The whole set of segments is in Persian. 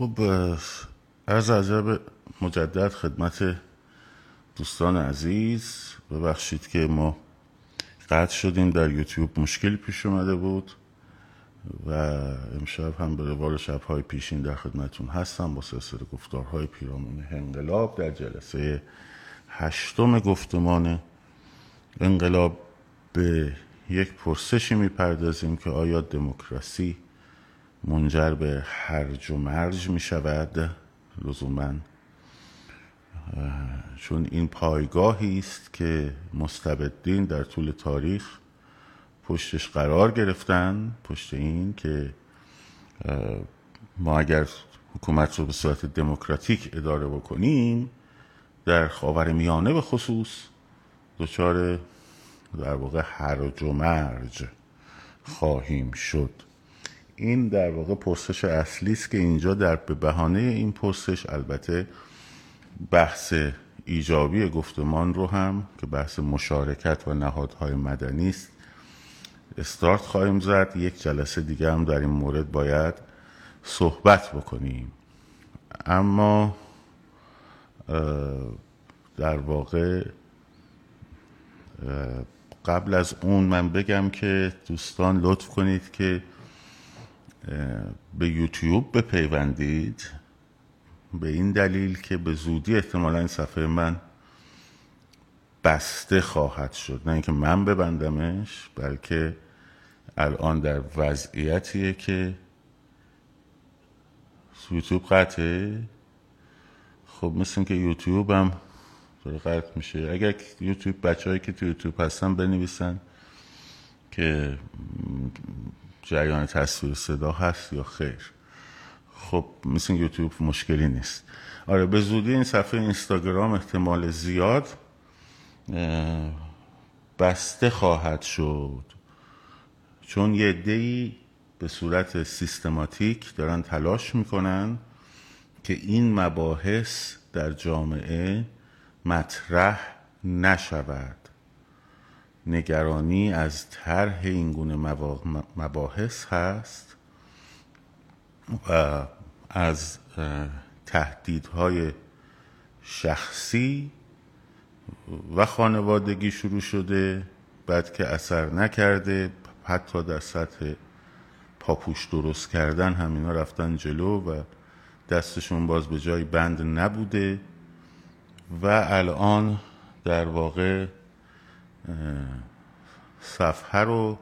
خب از عجب مجدد خدمت دوستان عزیز. ببخشید که ما قطع شدیم در یوتیوب مشکلی پیش اومده بود و امشب هم به روال شبهای پیشین در خدمتون هستم با سلسله گفتارهای پیرامون انقلاب در جلسه هشتم گفتمان انقلاب. به یک پرسشی می‌پردازیم که آیا دموکراسی منجر به هرج و مرج می شود لزوما چون این پایگاهی است که مستبدین در طول تاریخ پشتش قرار گرفتن پشت این که ما اگر حکومت رو به صورت دموکراتیک اداره بکنیم در خاور میانه به خصوص دچار در واقع هرج و مرج خواهیم شد. این در واقع پرسش اصلی است که اینجا در به بهانه این پرسش البته بحث ایجابی گفتمان رو هم که بحث مشارکت و نهادهای مدنی است استارت خواهیم زد. یک جلسه دیگه هم در این مورد باید صحبت بکنیم. اما در واقع قبل از اون من بگم که دوستان لطف کنید که به یوتیوب بپیوندید. به این دلیل که به زودی احتمالا این صفحه من بسته خواهد شد. نه اینکه من ببندمش بلکه الان در وضعیتیه که یوتیوب قطعه. خب مثل که یوتیوب هم داره قطع میشه. اگر یوتیوب بچه که تو یوتیوب هستن بنویسن که جریان تصویر صدا هست یا خیر؟ خب مثل یوتیوب مشکلی نیست. آره به زودی این صفحه اینستاگرام احتمال زیاد بسته خواهد شد. چون یه دی به صورت سیستماتیک دارن تلاش می‌کنن که این مباحث در جامعه مطرح نشود. نگرانی از طرح این گونه مباحث هست و از تهدیدهای شخصی و خانوادگی شروع شده بعد که اثر نکرده حتی در سطح پاپوش درست کردن همینا رفتن جلو و دستشون باز به جای بند نبوده و الان در واقع صفحه رو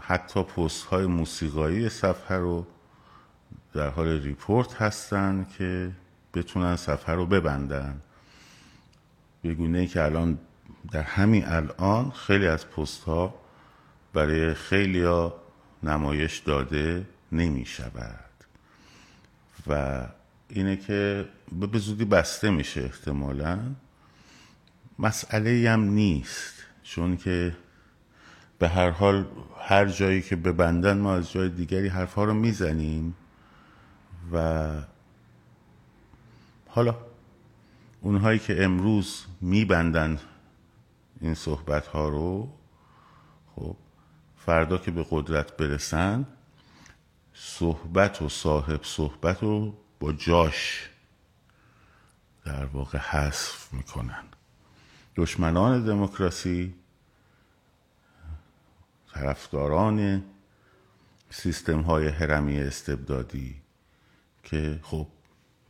حتی پست های موسیقایی صفحه رو در حال ریپورت هستن که بتونن صفحه رو ببندن. بگونه که الان در همین الان خیلی از پست ها برای خیلی ها نمایش داده نمی شود و اینه که به زودی بسته میشه احتمالا. مسئله هم نیست چون که به هر حال هر جایی که ببندن ما از جای دیگری حرفها رو می‌زنیم و حالا اونهایی که امروز میبندن این صحبت ها رو خب فردا که به قدرت برسن صحبت و صاحب صحبت رو با جاش در واقع حذف می‌کنن. دشمنان دموکراسی طرفداران سیستم های هرمی استبدادی که خب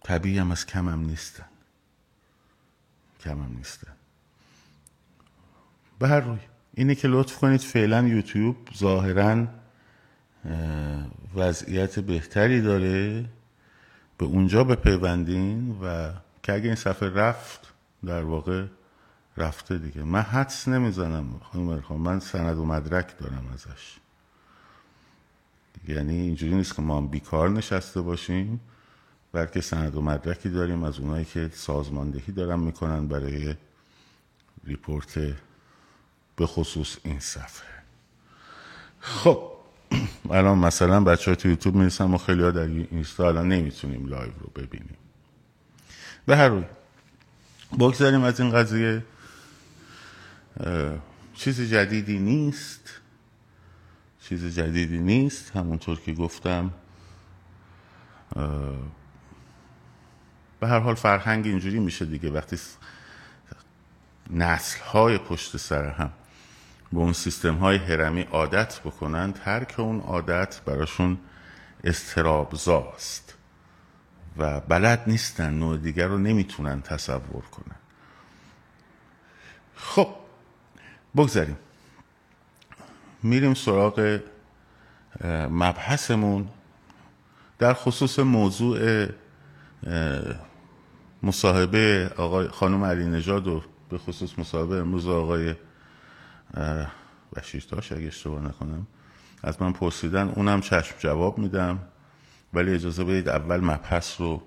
طبیعی هم از کم هم نیستن. کم هم نیستن. به هر روی اینه که لطف کنید فعلا یوتیوب ظاهرا وضعیت بهتری داره. به اونجا بپیوندین و که اگه این صفحه رفت در واقع رفته دیگه. من حدس نمی‌زنم. خانم من سند و مدرک دارم ازش. یعنی اینجوری نیست که ما هم بیکار نشسته باشیم بلکه سند و مدرکی داریم از اونایی که سازماندهی دارن می‌کنن برای report به خصوص این صفحه. خب الان مثلا بچه های تو یوتیوب می‌رسن ما خیلی ها در اینستا الان نمی‌تونیم live رو ببینیم. به هر روی بگذاریم از این قضیه. چیز جدیدی نیست. چیز جدیدی نیست. همونطور که گفتم به هر حال فرهنگ اینجوری میشه دیگه. وقتی نسل های پشت سر هم به اون سیستم های هرمی عادت بکنن ترک اون عادت براشون استرابزاست و بلد نیستن نوع دیگر رو نمی‌تونن تصور کنن. خب بگذاریم. میریم سراغ مبحثمون در خصوص موضوع مصاحبه آقای خانم علی نژاد و به خصوص مصاحبه امروز آقای بشیرتاش اگه اشتباه نکنم. از من پرسیدن اونم چشم جواب میدم ولی اجازه بدید اول مبحث رو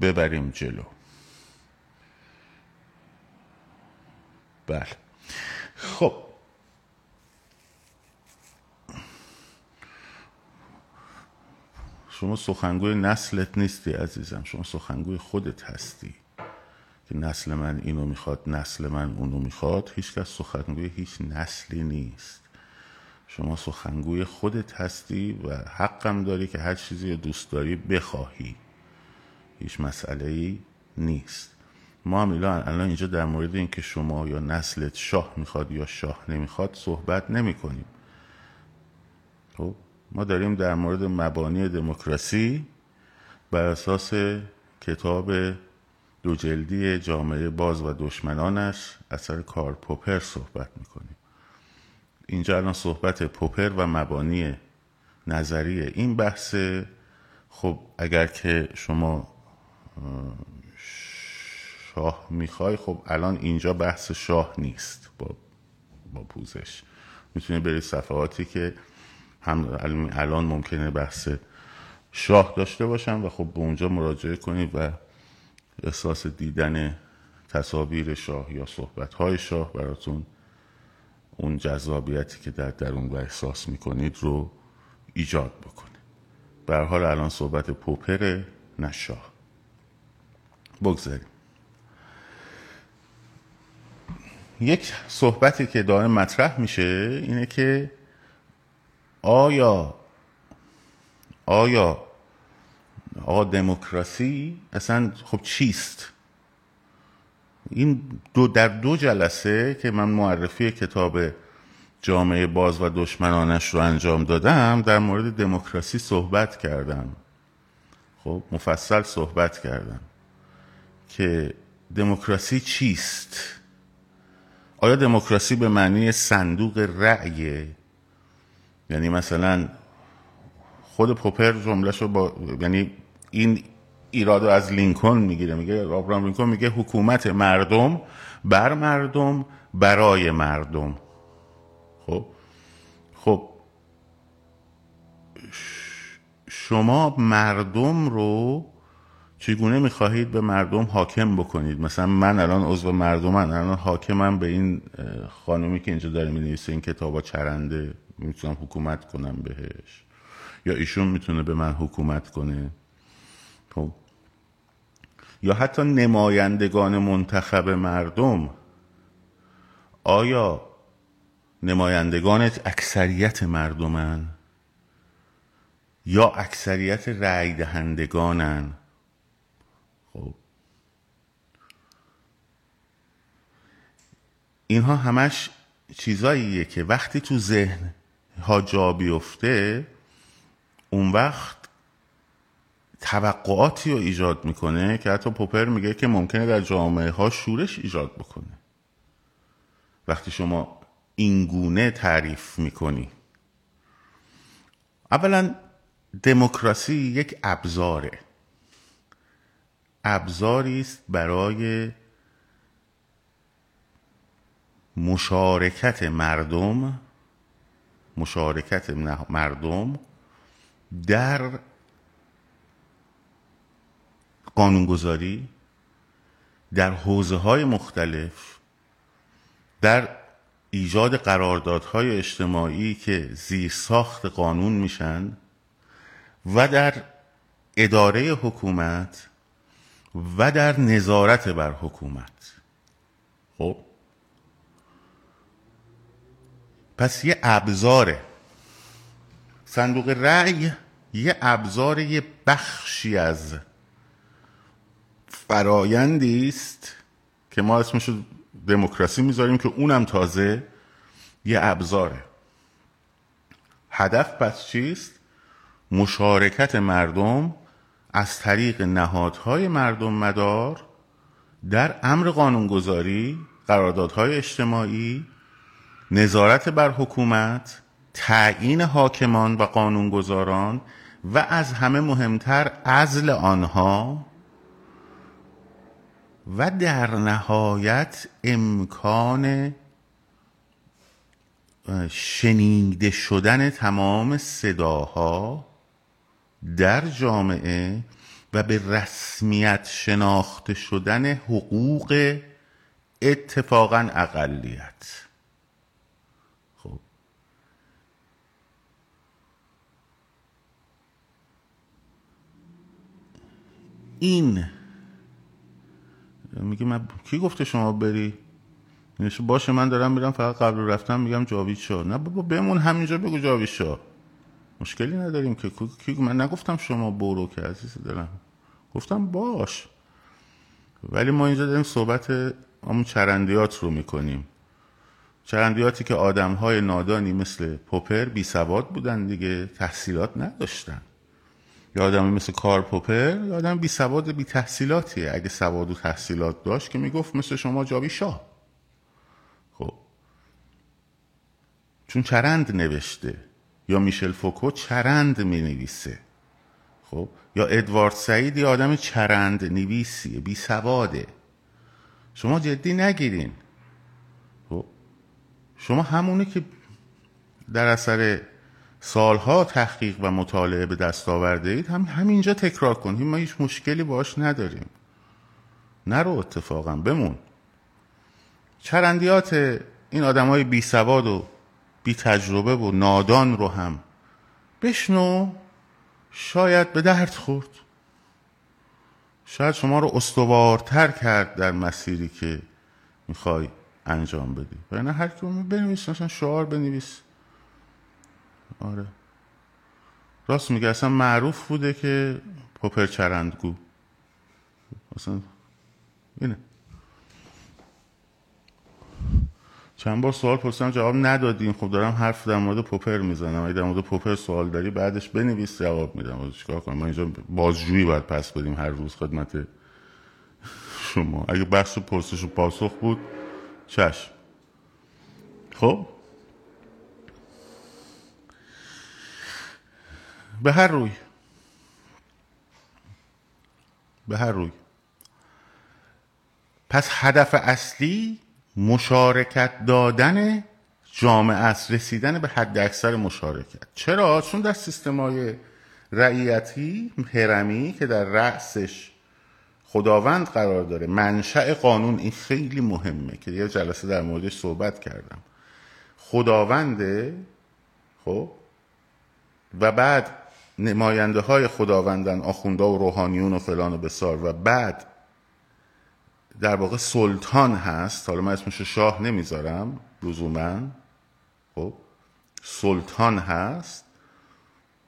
ببریم جلو. بله. خب. شما سخنگوی نسلت نیستی عزیزم. شما سخنگوی خودت هستی. که نسل من اینو می‌خواد نسل من اونو می‌خواد هیچکس سخنگوی هیچ نسلی نیست. شما سخنگوی خودت هستی و حقم داری که هر چیزی دوست داری بخواهی. هیچ مسئله ای نیست. ما هم الان اینجا در مورد اینکه شما یا نسلت شاه می‌خواد یا شاه نمی‌خواد صحبت نمی کنیم خب ما داریم در مورد مبانی دموکراسی بر اساس کتاب دو جلدی جامعه باز و دشمنانش اثر کار پوپر صحبت می‌کنیم. اینجا الان صحبت پوپر و مبانی نظری این بحث خب اگر که شما شاه می‌خوای خب الان اینجا بحث شاه نیست با, با پوزش. می‌تونی بری صفحاتی که هم الان ممکنه بحث شاه داشته باشم و خب به اونجا مراجعه کنید و احساس دیدن تصاویر شاه یا صحبت شاه براتون اون جذابیتی که در درون و احساس می‌کنید رو ایجاد بکنه. به حال الان صحبت پوپره نه شاه. بگذاریم. یک صحبتی که دائم مطرح میشه اینه که آیا آیا آقا دموکراسی اصلا خب چیست؟ این دو در دو جلسه که من معرفی کتاب جامعه باز و دشمنانش رو انجام دادم در مورد دموکراسی صحبت کردم. خب مفصل صحبت کردم که دموکراسی چیست؟ آیا دموکراسی به معنی صندوق رأی یعنی مثلا خود پوپر جملهش رو با یعنی این ایراد از لینکن می‌گیره میگه آبرام لینکن میگه حکومت مردم بر مردم برای مردم. خب؟ خب شما مردم رو چگونه می‌خواهید به مردم حاکم بکنید؟ مثلا من الان عضو مردمم الان حاکمم به این خانومی که اینجا داره می‌نویسه این کتابا چرنده می‌تونم حکومت کنم بهش؟ یا ایشون می‌تونه به من حکومت کنه؟ خب. یا حتی نمایندگان منتخب مردم. آیا نمایندگان اکثریت مردمن؟ یا اکثریت رأی دهندگانن اینها همش چیزاییه که وقتی تو ذهن ها جا بیفته اون وقت توقعاتی رو ایجاد می‌کنه که حتی پوپر میگه که ممکنه در جامعه ها شورش ایجاد بکنه. وقتی شما اینگونه تعریف می‌کنی. اولا دموکراسی یک ابزاره. ابزاری است برای مشارکت مردم مشارکت مردم در قانونگذاری در حوزه های مختلف در ایجاد قراردادهای اجتماعی که زیر ساخت قانون میشن و در اداره حکومت و در نظارت بر حکومت. خب؟ پس یه ابزاره. صندوق رأی یه ابزار یه بخشی از فرایندی است که ما اسمش دموکراسی می‌ذاریم که اونم تازه یه ابزاره. هدف پس چیست؟ مشارکت مردم از طریق نهادهای مردم مدار در امر قانونگذاری قراردادهای اجتماعی نظارت بر حکومت تعیین حاکمان و قانونگذاران و از همه مهمتر ازل آنها و در نهایت امکان شنیده شدن تمام صداها در جامعه و به رسمیت شناخته شدن حقوق اتفاقا اقلیت خب این. میگه من کی گفته شما بری؟ باشه من دارم میرم فقط قبل رفتم میگم جاوید شاه. نه بابا بمون همینجا بگو جاوید شاه. مشکلی نداریم که. کی من نگفتم شما برو که عزیز دلم. گفتم باش. ولی ما اینجا داریم صحبت همون چرندیات رو می‌کنیم. چرندیاتی که آدم های نادانی مثل پوپر بی سواد بودن دیگه تحصیلات نداشتن. یا آدمی مثل کار پوپر یا آدم بی سواد بی تحصیلاتیه اگه سواد و تحصیلات داشت که می‌گفت مثل شما جاوی شاه. خب. چون چرند نوشته. یا میشل فوکو چرند می نویسه خب. یا ادوارد سعید یه آدم چرند نویسیه بی سواده. شما جدی نگیرین. خب. شما همونه که در اثر سالها تحقیق و مطالعه به دست آورده اید هم همینجا تکرار کنیم ما هیچ مشکلی باش نداریم. نرو اتفاقا بمون. چرندیات این آدم های بی سواد و بی تجربه و نادان رو هم بشنو. شاید به درد خورد. شاید شما رو استوارتر کرد در مسیری که می‌خوای انجام بدی. و نه هر کی بنویس مثلا شعار بنویس. آره. راست میگه اصلا معروف بوده که پوپر چرندگو. اصلا اینه. چند بار سوال پرسیدم جواب ندادیم. خب دارم حرف در مورد پوپر می‌زنم. اگه در مورد پوپر سوال داری بعدش بنویس جواب میدم. چیکار کنم؟ ما اینجا بازجویی باید پس بدیم هر روز خدمت شما. اگه بحث پرسش و پاسخ بود چشم. خب؟ به هر روی. به هر روی. پس هدف اصلی مشارکت دادن جامعه است رسیدن به حد اکثر مشارکت. چرا؟ چون در سیستم های رعیتی هرمی که در رأسش خداوند قرار داره منشأ قانون این خیلی مهمه که یه جلسه در موردش صحبت کردم. خداونده خب و بعد نماینده های خداوندن آخونده و روحانیون و فلان و بسار. و بعد در واقع سلطان هست. حالا من اسمش شاه نمی‌ذارم لزوما. خب. سلطان هست.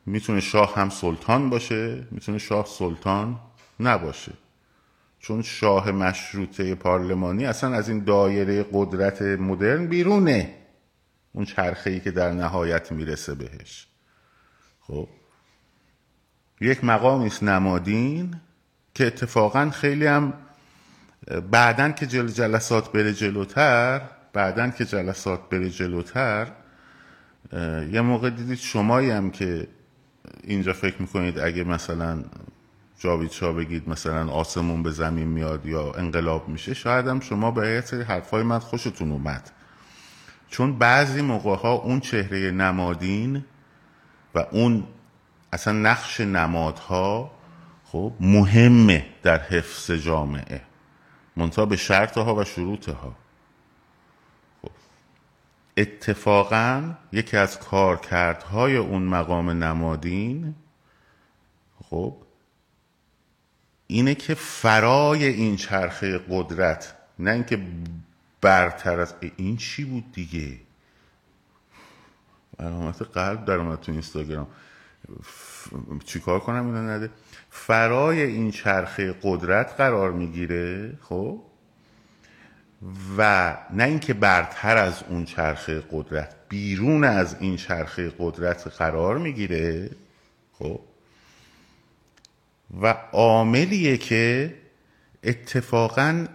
می‌تونه شاه هم سلطان باشه می‌تونه شاه سلطان نباشه. چون شاه مشروطه پارلمانی اصلا از این دایره قدرت مدرن بیرونه. اون چرخه ای که در نهایت می‌رسه بهش. خب. یک مقامی است نمادین که اتفاقا خیلی هم بعدن که جل جلسات بره جلوتر بعدن که جلسات بره جلوتر یه موقع دیدید شمایی هم که اینجا فکر می‌کنید اگه مثلا جاوید شاه بگید مثلا آسمون به زمین میاد یا انقلاب میشه شاید هم شما به یه سری حرفای من خوشتون اومد. چون بعضی موقع ها اون چهره نمادین و اون اصلا نقش نمادها خب مهمه در حفظ جامعه. منتها به شرطها و شروطها. خب اتفاقا یکی از کارکردهای اون مقام نمادین خب اینه که فرای این چرخه قدرت نه اینکه برتر از این چی بود دیگه؟ علامت قلب در اومد تو اینستاگرام. چیکار کنم اینو نده؟ فرای این چرخه قدرت قرار می‌گیره خب؟ و نه اینکه برتر از اون چرخه قدرت بیرون از این چرخه قدرت قرار می‌گیره خب؟ و عاملیه که اتفاقا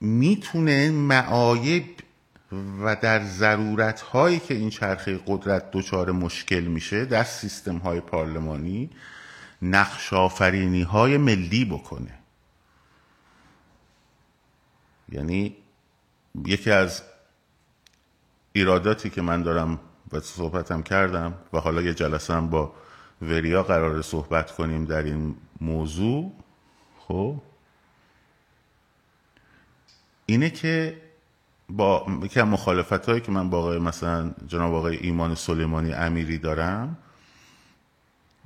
می‌تونه معایب و در ضرورت هایی که این چرخه قدرت دچار مشکل میشه در سیستم های پارلمانی نقش آفرینی های ملی بکنه. یعنی یکی از ایراداتی که من دارم و صحبتم کردم و حالا یه جلسه هم با وریا قرار صحبت کنیم در این موضوع خب اینه که با یکی از مخالفت هایی که من با آقای مثلا جناب آقای ایمان سلیمانی امیری دارم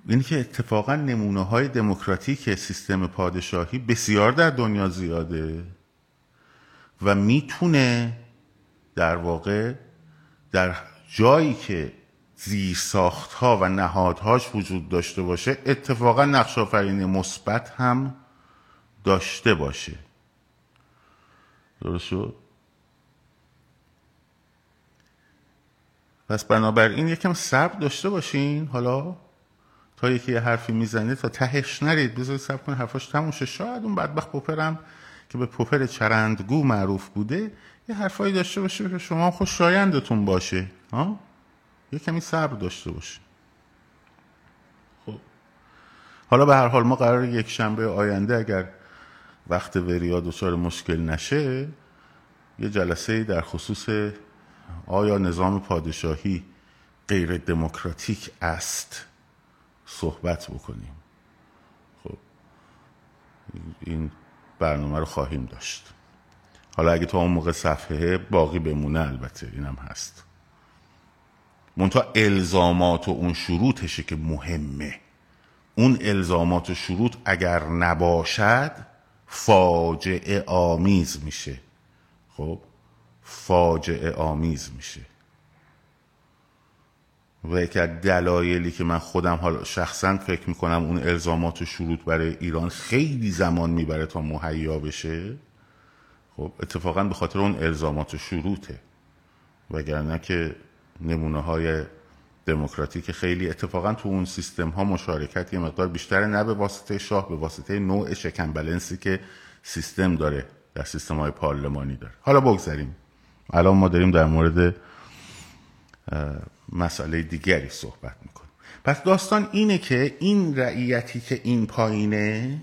اینه که اتفاقا نمونه های دموکراتیک سیستم پادشاهی بسیار در دنیا زیاده و می‌تونه در واقع در جایی که زیر ها و نهادهاش وجود داشته باشه اتفاقا نقش آفرینی مثبت هم داشته باشه. درست شد؟ پس بنابراین یکم صبر داشته باشین حالا تا یکی یه حرفی می‌زنه تا تهش نرید. بذارید صبر کنید حرفاش تموم شه. شاید اون بدبخت پوپرم که به پوپر چرندگو معروف بوده یه حرفایی داشته باشه که شما خوشایندتون باشه ها؟ یه کمی صبر داشته باشه. خب. حالا به هر حال ما قرار یک شنبه آینده اگر وقت وریا دچار مشکل نشه یه جلسه در خصوص آیا نظام پادشاهی غیر دموکراتیک است؟ صحبت بکنیم. خب این برنامه رو خواهیم داشت. حالا اگه تا اون موقع صفحه باقی بمونه البته اینم هست. منتها الزامات و اون شروطشه که مهمه. اون الزامات و شروط اگر نباشد فاجعه آمیز میشه. خب فاجعه آمیز میشه. و یکی از دلایلی که من خودم حالا شخصا فکر می‌کنم اون الزامات و شروط برای ایران خیلی زمان می‌بره تا مهیا بشه خب اتفاقا به خاطر اون الزامات و شروطه. وگرنه که نمونه های دموکراتیک خیلی اتفاقا تو اون سیستم ها مشارکت یه مقدار بیشتره نه به واسطه شاه به واسطه نوع شکن بلنسی که سیستم داره در سیستم های پارلمانی داره. حالا بگذاریم. الان ما داریم در مورد مسئله دیگری صحبت می‌کنیم. پس داستان اینه که این رعیتی که این پایینه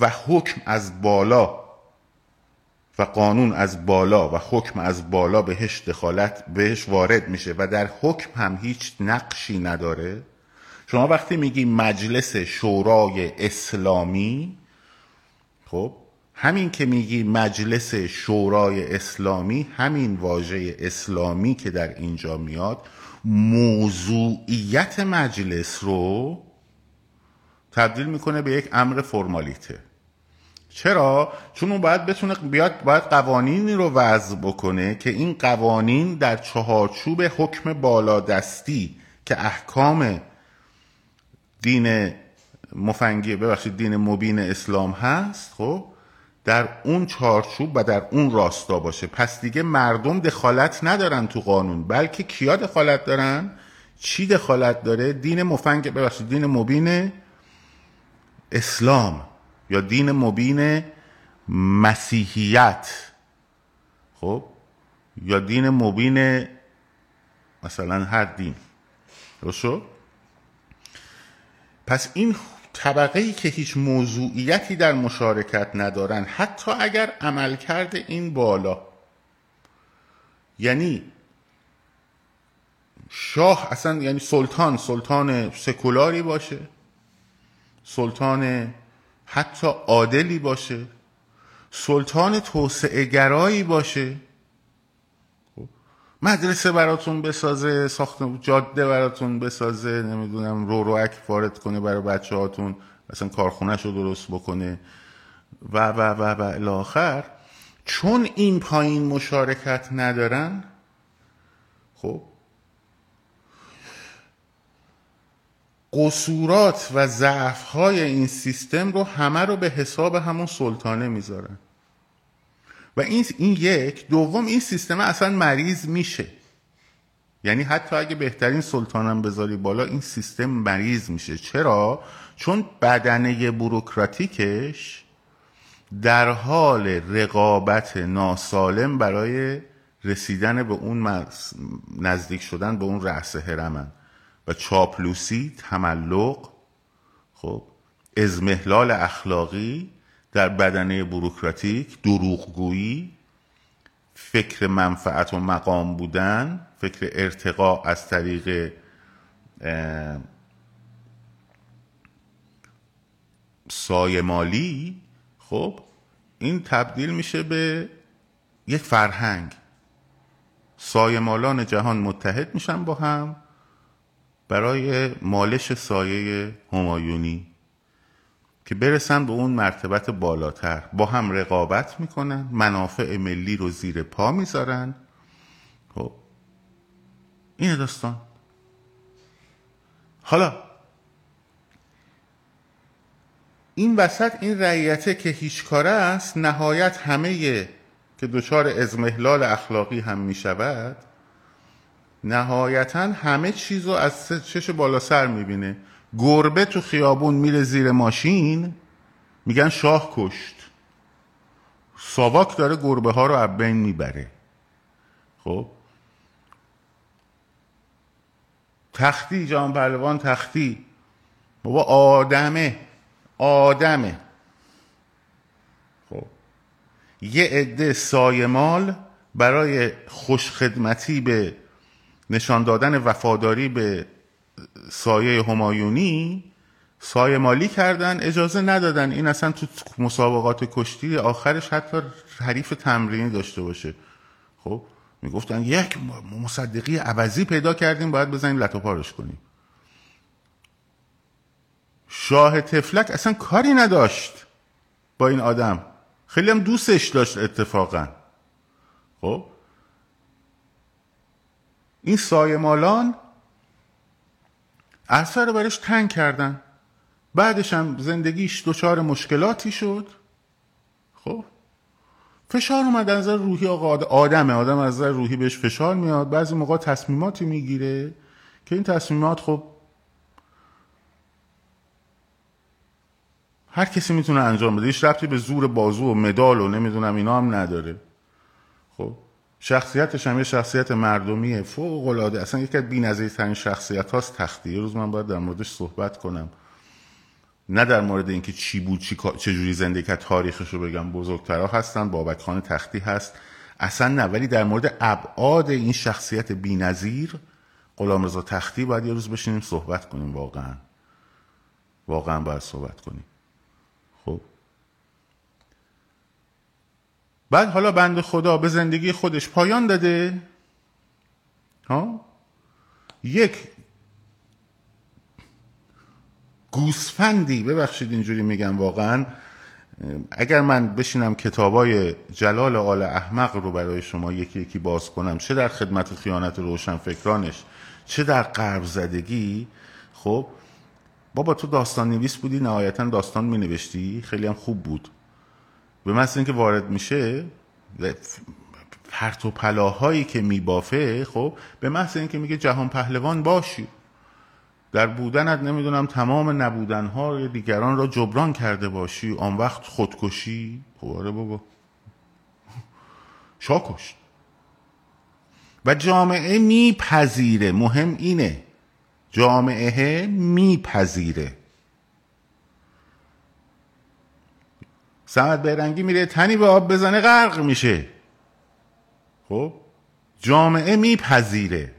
و حکم از بالا و قانون از بالا و حکم از بالا بهش دخالت بهش وارد میشه و در حکم هم هیچ نقشی نداره. شما وقتی میگی مجلس شورای اسلامی خب همین که میگی مجلس شورای اسلامی همین واژه اسلامی که در اینجا میاد موضوعیت مجلس رو تبدیل می‌کنه به یک امر فرمالیته چرا؟ چون اون باید بتونه بیاد باید قوانینی رو وضع بکنه که این قوانین در چهارچوب حکم بالادستی که احکام دین مفنگی ببخشید دین مبین اسلام هست خب در اون چارچوب و در اون راستا باشه. پس دیگه مردم دخالت ندارن تو قانون. بلکه کیا دخالت دارن؟ چی دخالت داره؟ دین مفنگ ببخشید دین مبین اسلام یا دین مبین مسیحیت. خب؟ یا دین مبین مثلا هر دین. درست پس این طبقه ای که هیچ موضوعیتی در مشارکت ندارن حتی اگر عمل کرده این بالا. یعنی شاه اصلا یعنی سلطان سلطان سکولاری باشه سلطان حتی عادلی باشه سلطان توسعه گرایی باشه. مدرسه براتون بسازه ساخت جاده براتون بسازه نمی‌دونم رو رو وارد کنه برای بچه هاتون مثلا کارخونهش رو درست بکنه. و و و و الاخر چون این پایین مشارکت ندارن خب قصورات و ضعف این سیستم رو همه رو به حساب همون سلطانه می‌ذارن. و این, این یک دوم این سیستم اصلا مریض میشه. یعنی حتی اگه بهترین سلطانم بذاری بالا این سیستم مریض میشه. چرا؟ چون بدنه بروکراتیکش در حال رقابت ناسالم برای رسیدن به اون نزدیک شدن به اون رأس هرمن و چاپلوسی تملق خب ازمهلال اخلاقی در بدنه بروکراتیک دروغگویی فکر منفعت و مقام بودن فکر ارتقا از طریق سایمالی خب این تبدیل میشه به یک فرهنگ. سایمالان جهان متحد میشن با هم برای مالش سایه همایونی. که برسن به اون مرتبت بالاتر. با هم رقابت می‌کنن منافع ملی رو زیر پا می‌ذارن. خب. این داستان. حالا این وسط این رعیته که هیچ کاره است نهایت همه که دچار ازمهلال اخلاقی هم می شود نهایتا همه چیز رو از چش بالا سر می‌بینه. گربه تو خیابون میره زیر ماشین میگن شاه کشت. ساواک داره گربه ها رو بین می‌بره. خب؟ تختی جان پهلوان تختی. بابا آدمه آدمه. خب؟ یه عده سایمال برای خوشخدمتی به نشان دادن وفاداری به سایه همایونی سایه مالی کردن اجازه ندادن. این اصلا تو مسابقات کشتی آخرش حتی حریف تمرینی داشته باشه. خب می‌گفتن یک مصدقی عوضی پیدا کردیم باید بزنیم لطو پارش کنیم. شاه تفلک اصلا کاری نداشت با این آدم. خیلی هم دوستش داشت اتفاقا. خب این سایمالان عرصه رو برش تنگ کردن. بعدش هم زندگیش دچار مشکلاتی شد. خب. فشار اومد از نظر روحی آقا آدمه. آدم از نظر روحی بهش فشار میاد. بعضی موقع تصمیماتی می‌گیره که این تصمیمات خب هر کسی می‌تونه انجام بده. هیچ ربطی به زور بازو و مدال و نمی‌دونم اینا هم نداره. شخصیتش هم یه شخصیت مردمیه. فوق العاده اصلا یکی از بی‌نظیرترین شخصیت هاست تختی یه روز من باید در موردش صحبت کنم. نه در مورد اینکه چی بود چی چجوری زندگی کرد تاریخش رو بگم. بزرگترها هستن بابک خان تختی هست. اصلا نه ولی در مورد ابعاد این شخصیت بی‌نظیر غلام رضا تختی باید یه روز بشینیم صحبت کنیم. واقعا. واقعا باید صحبت کنیم. بعد حالا بند خدا به زندگی خودش پایان داده؟ ها؟ یک گوسفندی ببخشید اینجوری میگم واقعا. اگر من بشینم کتابای جلال آل احمق رو برای شما یکی یکی باز کنم چه در خدمت خیانت روشن فکرانش چه در قرب زدگی خب بابا تو داستان نویس بودی نهایتا داستان می نوشتی خیلی هم خوب بود. به مثل اینکه وارد میشه پرت و پلاهایی که میبافه خب به محض اینکه میگه جهان پهلوان باشی. در بودنت نمی‌دونم تمام نبودنها دیگران را جبران کرده باشی. آن وقت خودکشی. خب آره بابا. شاکشت و جامعه میپذیره. مهم اینه. جامعه میپذیره. سمت بیرنگی میره تنی به آب بزنه غرق میشه. خب؟ جامعه میپذیره.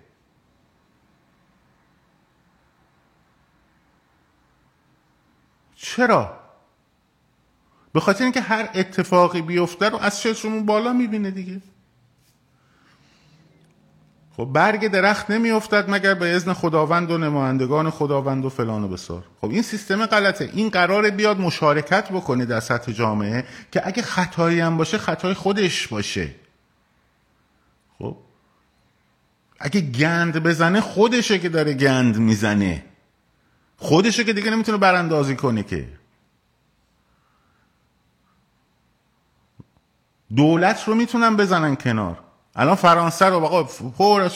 چرا؟ به خاطر اینکه هر اتفاقی بیفته رو از چشمون بالا می‌بینه دیگه. خب برگ درخت نمیافتد مگر به اذن خداوند و نمایندگان خداوند و فلان و بسار. خب این سیستم غلطه. این قرار بیاد مشارکت بکنه در سطح جامعه که اگه خطایی هم باشه خطای خودش باشه. خب اگه گند بزنه خودشه که داره گند می‌زنه. خودشو که دیگه نمی‌تونه براندازی کنه که. دولت رو می‌تونن بزنن کنار. الان فرانسه رو بقا پر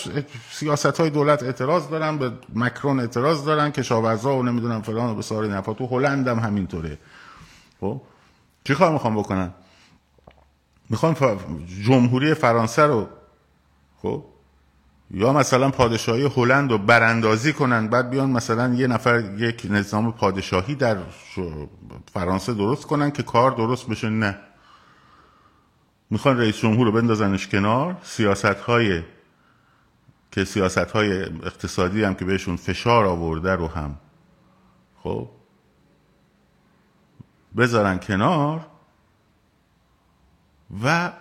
سیاست های دولت اعتراض دارن به مکرون اعتراض دارن کشاورزا و نمی‌دونم فلان و به ساری نفا تو هلند هم همینطوره. خب؟ چی کار می‌خوام بکنن؟ می‌خوام. جمهوری فرانسه رو خب؟ یا مثلا پادشاهی هلند رو براندازی کنن بعد بیان مثلا یه نفر یک نظام پادشاهی در فرانسه درست کنن که کار درست بشه؟ نه. می‌خوان رئیس جمهور رو بندازنش کنار. سیاست های که سیاست های اقتصادی هم که بهشون فشار آورده رو هم خب بذارن کنار و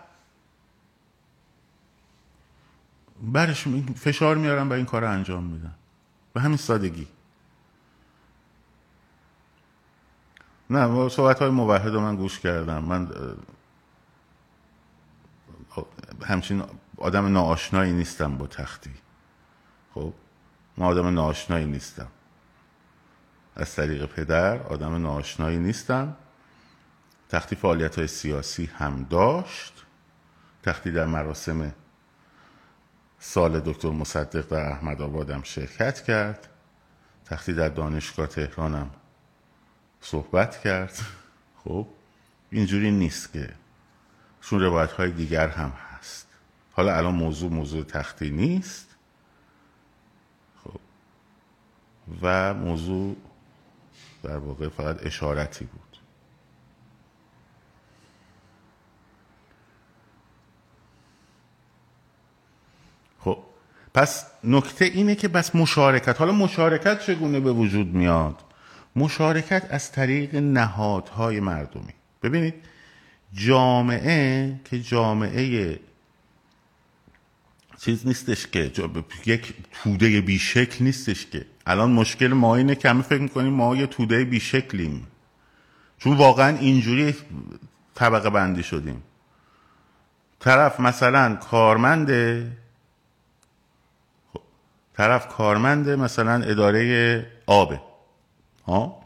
برش فشار میارن و این کار انجام میدن. به همین سادگی. نه صحبت های موحد رو من گوش کردم. من همچین آدم ناآشنایی نیستم با تختی. خب من آدم ناآشنایی نیستم. از طریق پدر آدم ناآشنایی نیستم. تختی فعالیت های سیاسی هم داشت. تختی در مراسم سال دکتر مصدق در احمد آبادم شرکت کرد. تختی در دانشگاه تهرانم صحبت کرد. خب اینجوری نیست که. چون روایت های دیگر هم حالا الان موضوع موضوع تختی نیست. خب. و موضوع در واقع فقط اشارتی بود. خب. پس نکته اینه که بس مشارکت. حالا مشارکت چگونه به وجود میاد؟ مشارکت از طریق نهادهای مردمی. ببینید جامعه که جامعه چیز نیستش که یک توده بیشکل نیستش که. الان مشکل ما اینه که همه فکر می‌کنیم ما یه توده بیشکلیم. چون واقعا اینجوری طبقه بندی شدیم. طرف مثلا کارمنده خب. طرف کارمنده مثلا اداره آبه ها؟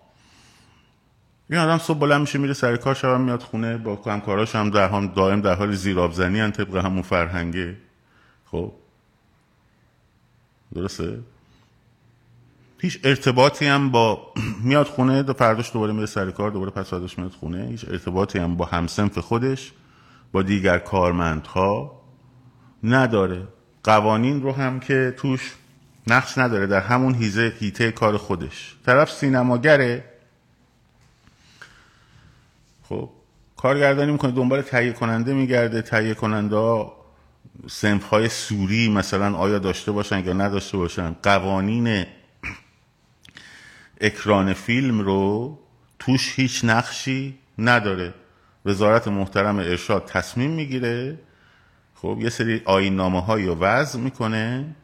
این آدم صبح بلند میشه میره سر کار شب میاد خونه با همکاراش هم در هم دائم در حال زیراب زنی ان طبق همون فرهنگه. خب؟ درسته؟ هیچ ارتباطی هم با میاد خونه دو فرداش دوباره میره سر کار دوباره پس فرداش میاد خونه. هیچ ارتباطی هم با همسنف خودش با دیگر کارمندها نداره. قوانین رو هم که توش نقش نداره در همون هیزه هیته کار خودش. طرف سینماگره. خب کارگردانی می‌کنه دنبال تهیه کننده میگرده. تهیه کننده ها سنف های سوری مثلا آیا داشته باشن یا نداشته باشن؟ قوانین اکران فیلم رو توش هیچ نقشی نداره. وزارت محترم ارشاد تصمیم می‌گیره. خب یه سری آین نامه هایی رو وضع می‌کنه.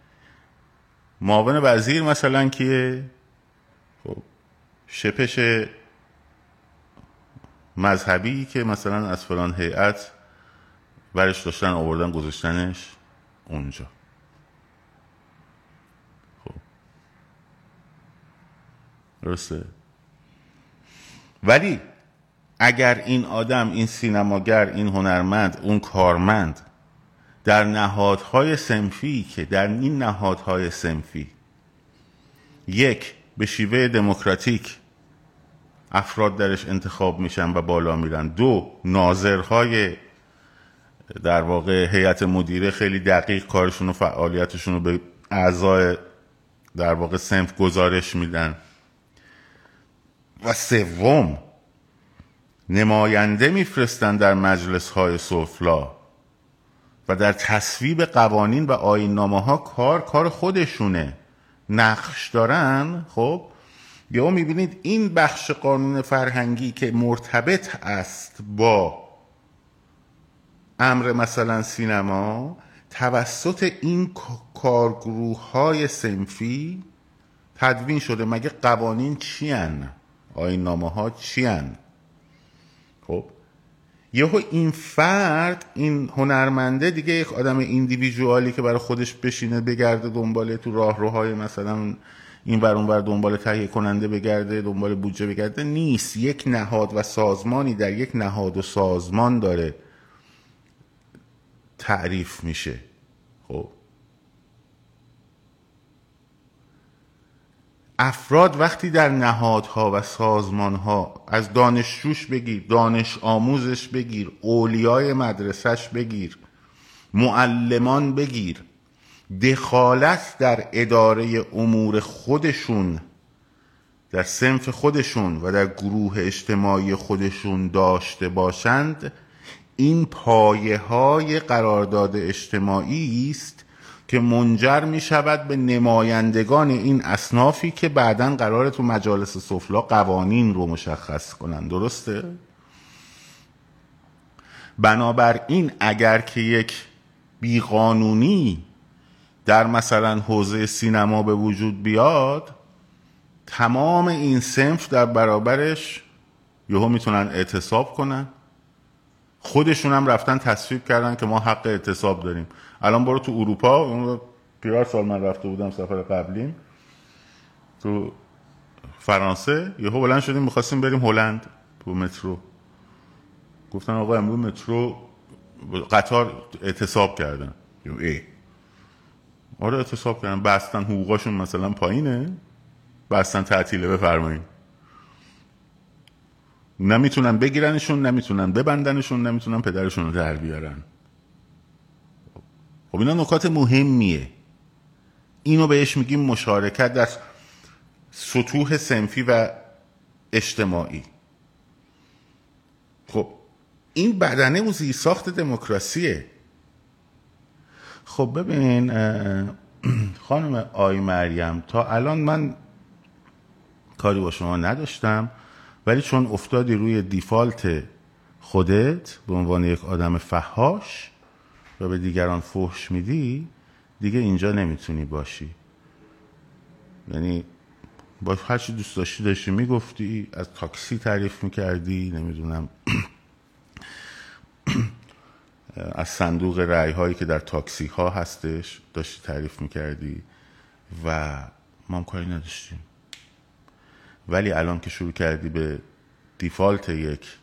معاون وزیر مثلا که خب شپش مذهبی که مثلا از فلان هیئت برش داشتن آوردن گذاشتنش اونجا. خب. درسته؟ ولی اگر این آدم این سینماگر این هنرمند اون کارمند در نهادهای سنفی که در این نهادهای سنفی یک به شیوه دموکراتیک افراد درش انتخاب میشن و بالا میرن دو ناظرهای در واقع هیئت مدیره خیلی دقیق کارشون و فعالیتشون رو به اعضای در واقع سنف گزارش میدن. و سوم نماینده میفرستن در مجلس های سفلا و در تصویب قوانین و آینامه ها کار کار خودشونه. نقش دارن خب؟ یا می‌بینید این بخش قانون فرهنگی که مرتبط است با امر مثلا سینما توسط این کارگروه های سنفی تدوین شده مگه قوانین چی هن؟ آین نامه ها چی هن؟ خب یهو این فرد این هنرمنده دیگه یک آدم ایندیویژوالی که برای خودش بشینه بگرده دنباله تو راهروهای مثلا این ور اونور دنبال تهیه کننده بگرده دنبال بودجه بگرده نیست یک نهاد و سازمانی در یک نهاد و سازمان داره تعریف میشه. خب. افراد وقتی در نهادها و سازمانها از دانشجوش بگیر دانش آموزش بگیر اولیای مدرسش بگیر معلمان بگیر دخالت در اداره امور خودشون در سنف خودشون و در گروه اجتماعی خودشون داشته باشند این پایه های قرارداد اجتماعی است که منجر می شود به نمایندگان این اصنافی که بعدا قرار تو مجالس سفلا قوانین رو مشخص کنند درسته؟ بنابراین اگر که یک بیقانونی در مثلا حوزه سینما به وجود بیاد تمام این سنف در برابرش یهو می‌تونن اعتصاب کنن خودشون هم رفتن تصویب کردن که ما حق اعتصاب داریم. الان برو تو اروپا اون پیار سال من رفته بودم سفر قبلیم. تو فرانسه یهو بلند شدیم می‌خواستیم بریم هلند تو مترو. گفتن آقا امروز مترو قطار اعتصاب کردن. ای. آره اعتصاب کردن. بستن حقوقاشون مثلا پایینه. بستن تعطیله بفرمایید نمی‌تونن بگیرنشون نمی‌تونن ببندنشون نمی‌تونن پدرشون رو در بیارن. خب اینا نکات مهمیه. اینو بهش میگیم مشارکت در سطوح سنفی و اجتماعی. خب این بدنه و ساخت دموکراسیه. خب ببین خانم آی مریم تا الان من کاری با شما نداشتم. ولی چون افتادی روی دیفالت خودت به عنوان یک آدم فهاش و به دیگران فحش میدی دیگه اینجا نمی‌تونی باشی. یعنی با هر چی دوست داشتی داشتی می‌گفتی از تاکسی تعریف می‌کردی نمی‌دونم از صندوق رعی هایی که در تاکسی ها هستش داشتی تعریف می‌کردی و ما کاری نداشتیم. ولی الان که شروع کردی به دیفالت یک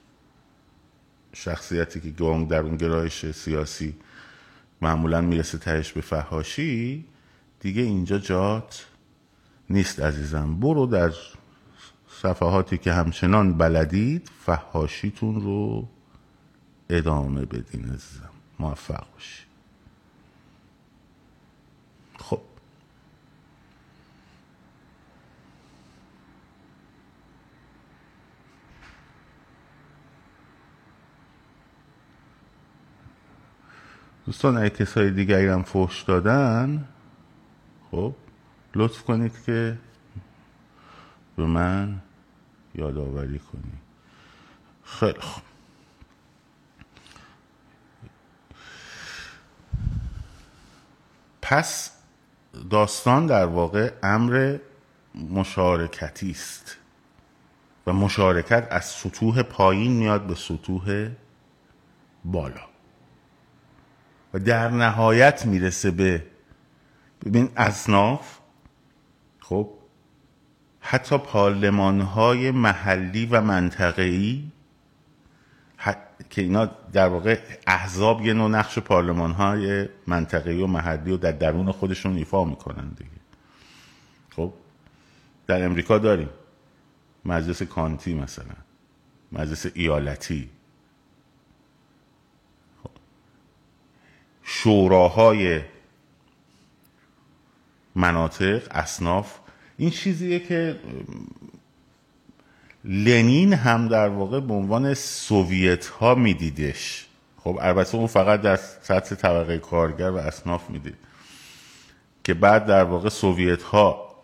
شخصیتی که گام در اون گرایش سیاسی معمولا می‌رسه تهش به فهاشی دیگه اینجا جات نیست عزیزم. برو در صفحاتی که همچنان بلدید فهاشیتون رو ادامه بدین عزیزم. موفق باشی خب دوستان اگه کسای دیگری هم فحش دادن خب لطف کنید که به من یادآوری کنید. خیلی خوب. پس داستان در واقع امر مشارکتی است و مشارکت از سطوح پایین میاد به سطوح بالا. و در نهایت می‌رسه به ببین اصناف خب حتی پارلمان های محلی و منطقه‌ای که اینا در واقع احزاب یه نوع نقش پارلمان های منطقه‌ای و محلی و در درون خودشون ایفا می‌کنن دیگه. خب در امریکا داریم. مجلس کانتی مثلا مجلس ایالتی. شوراهای مناطق اصناف این چیزیه که لنین هم در واقع به عنوان سوویت ها میدیدش. خب البته اون فقط در سطح طبقه کارگر و اصناف می‌دید که بعد در واقع سوویت ها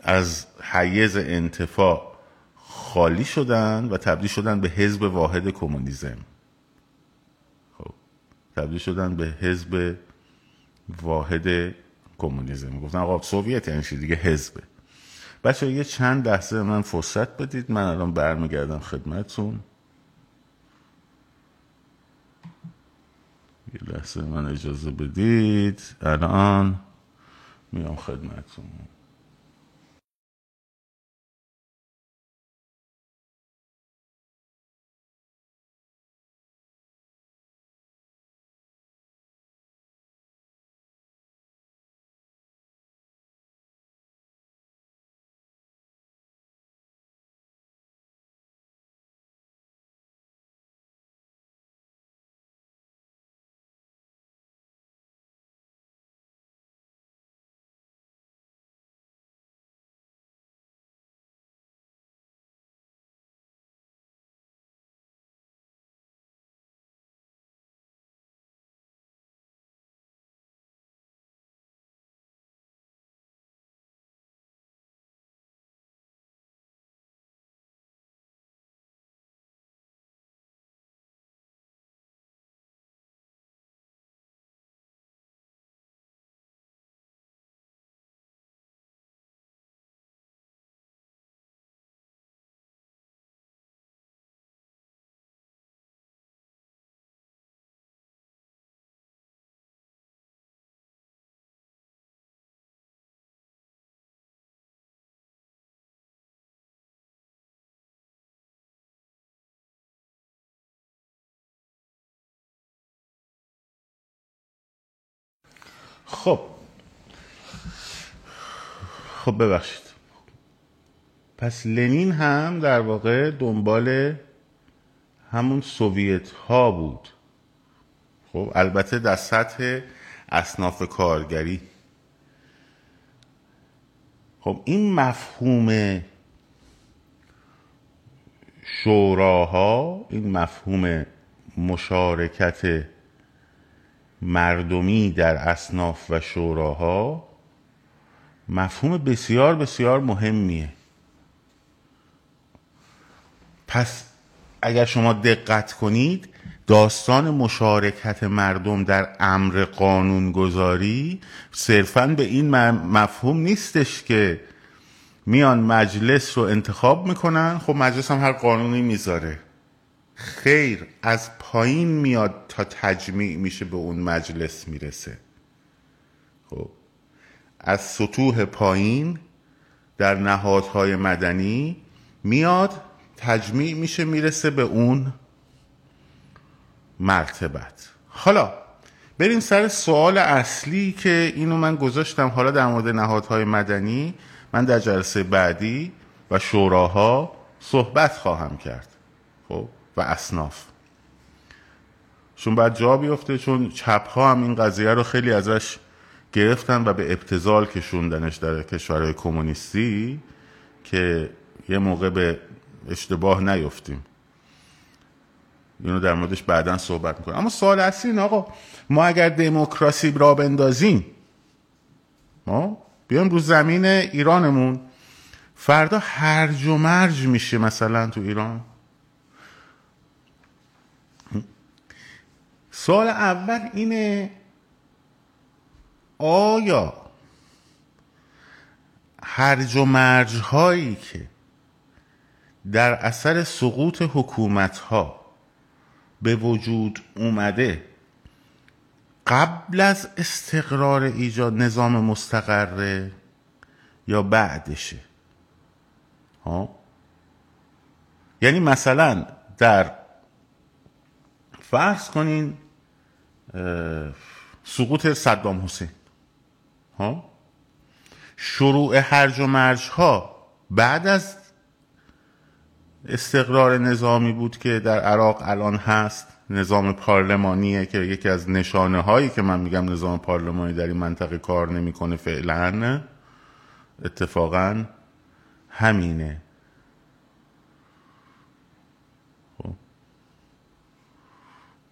از حیز انتفاع خالی شدن و تبدیل شدن به حزب واحد کمونیسم. خب تبدیل شدن به حزب واحد کمونیسم. گفتن آقا سوویت یعنی دیگه حزبه بچه یه چند لحظه من فرصت بدید. من الان برمیگردم خدمتتون. یه لحظه من اجازه بدید. الان میام خدمتتون. خب. خب ببخشید. پس لنین هم در واقع دنبال همون سوویت ها بود. خب البته در سطح اصناف کارگری. خب این مفهوم شوراها این مفهوم مشارکت مردمی در اصناف و شوراها مفهوم بسیار بسیار مهمیه. پس اگر شما دقت کنید داستان مشارکت مردم در امر قانونگذاری صرفا به این مفهوم نیستش که میان مجلس رو انتخاب می‌کنن. خب مجلس هم هر قانونی می‌ذاره. خیر از پایین میاد تا تجمیع میشه به اون مجلس می‌رسه. خب. از سطوح پایین در نهادهای مدنی میاد تجمیع میشه می‌رسه به اون مرتبت. حالا بریم سر سوال اصلی که اینو من گذاشتم حالا در مورد نهادهای مدنی. من در جلسه بعدی و شوراها صحبت خواهم کرد. خب. و اصناف. چون باید جا بیفته چون چپ ها هم این قضیه رو خیلی ازش گرفتن و به ابتزال کشوندنش در کشورهای کمونیستی که یه موقع به اشتباه نیفتیم. اینو در موردش بعدا صحبت می‌کنم. اما سوال اصلی این آقا. ما اگر دموکراسی را بندازیم ما بیایم رو زمین ایرانمون فردا هرج و مرج میشه مثلا تو ایران. سوال اول اینه آیا هرج و مرج هایی که در اثر سقوط حکومت ها به وجود اومده قبل از استقرار ایجاد نظام مستقره یا بعدشه؟ ها؟ یعنی مثلا در فرض کنین سقوط صدام حسین. ها؟ شروع هرج و مرج ها بعد از استقرار نظامی بود که در عراق الان هست. نظام پارلمانیه که یکی از نشانه هایی که من میگم نظام پارلمانی در این منطقه کار نمی‌کنه فعلا اتفاقا همینه.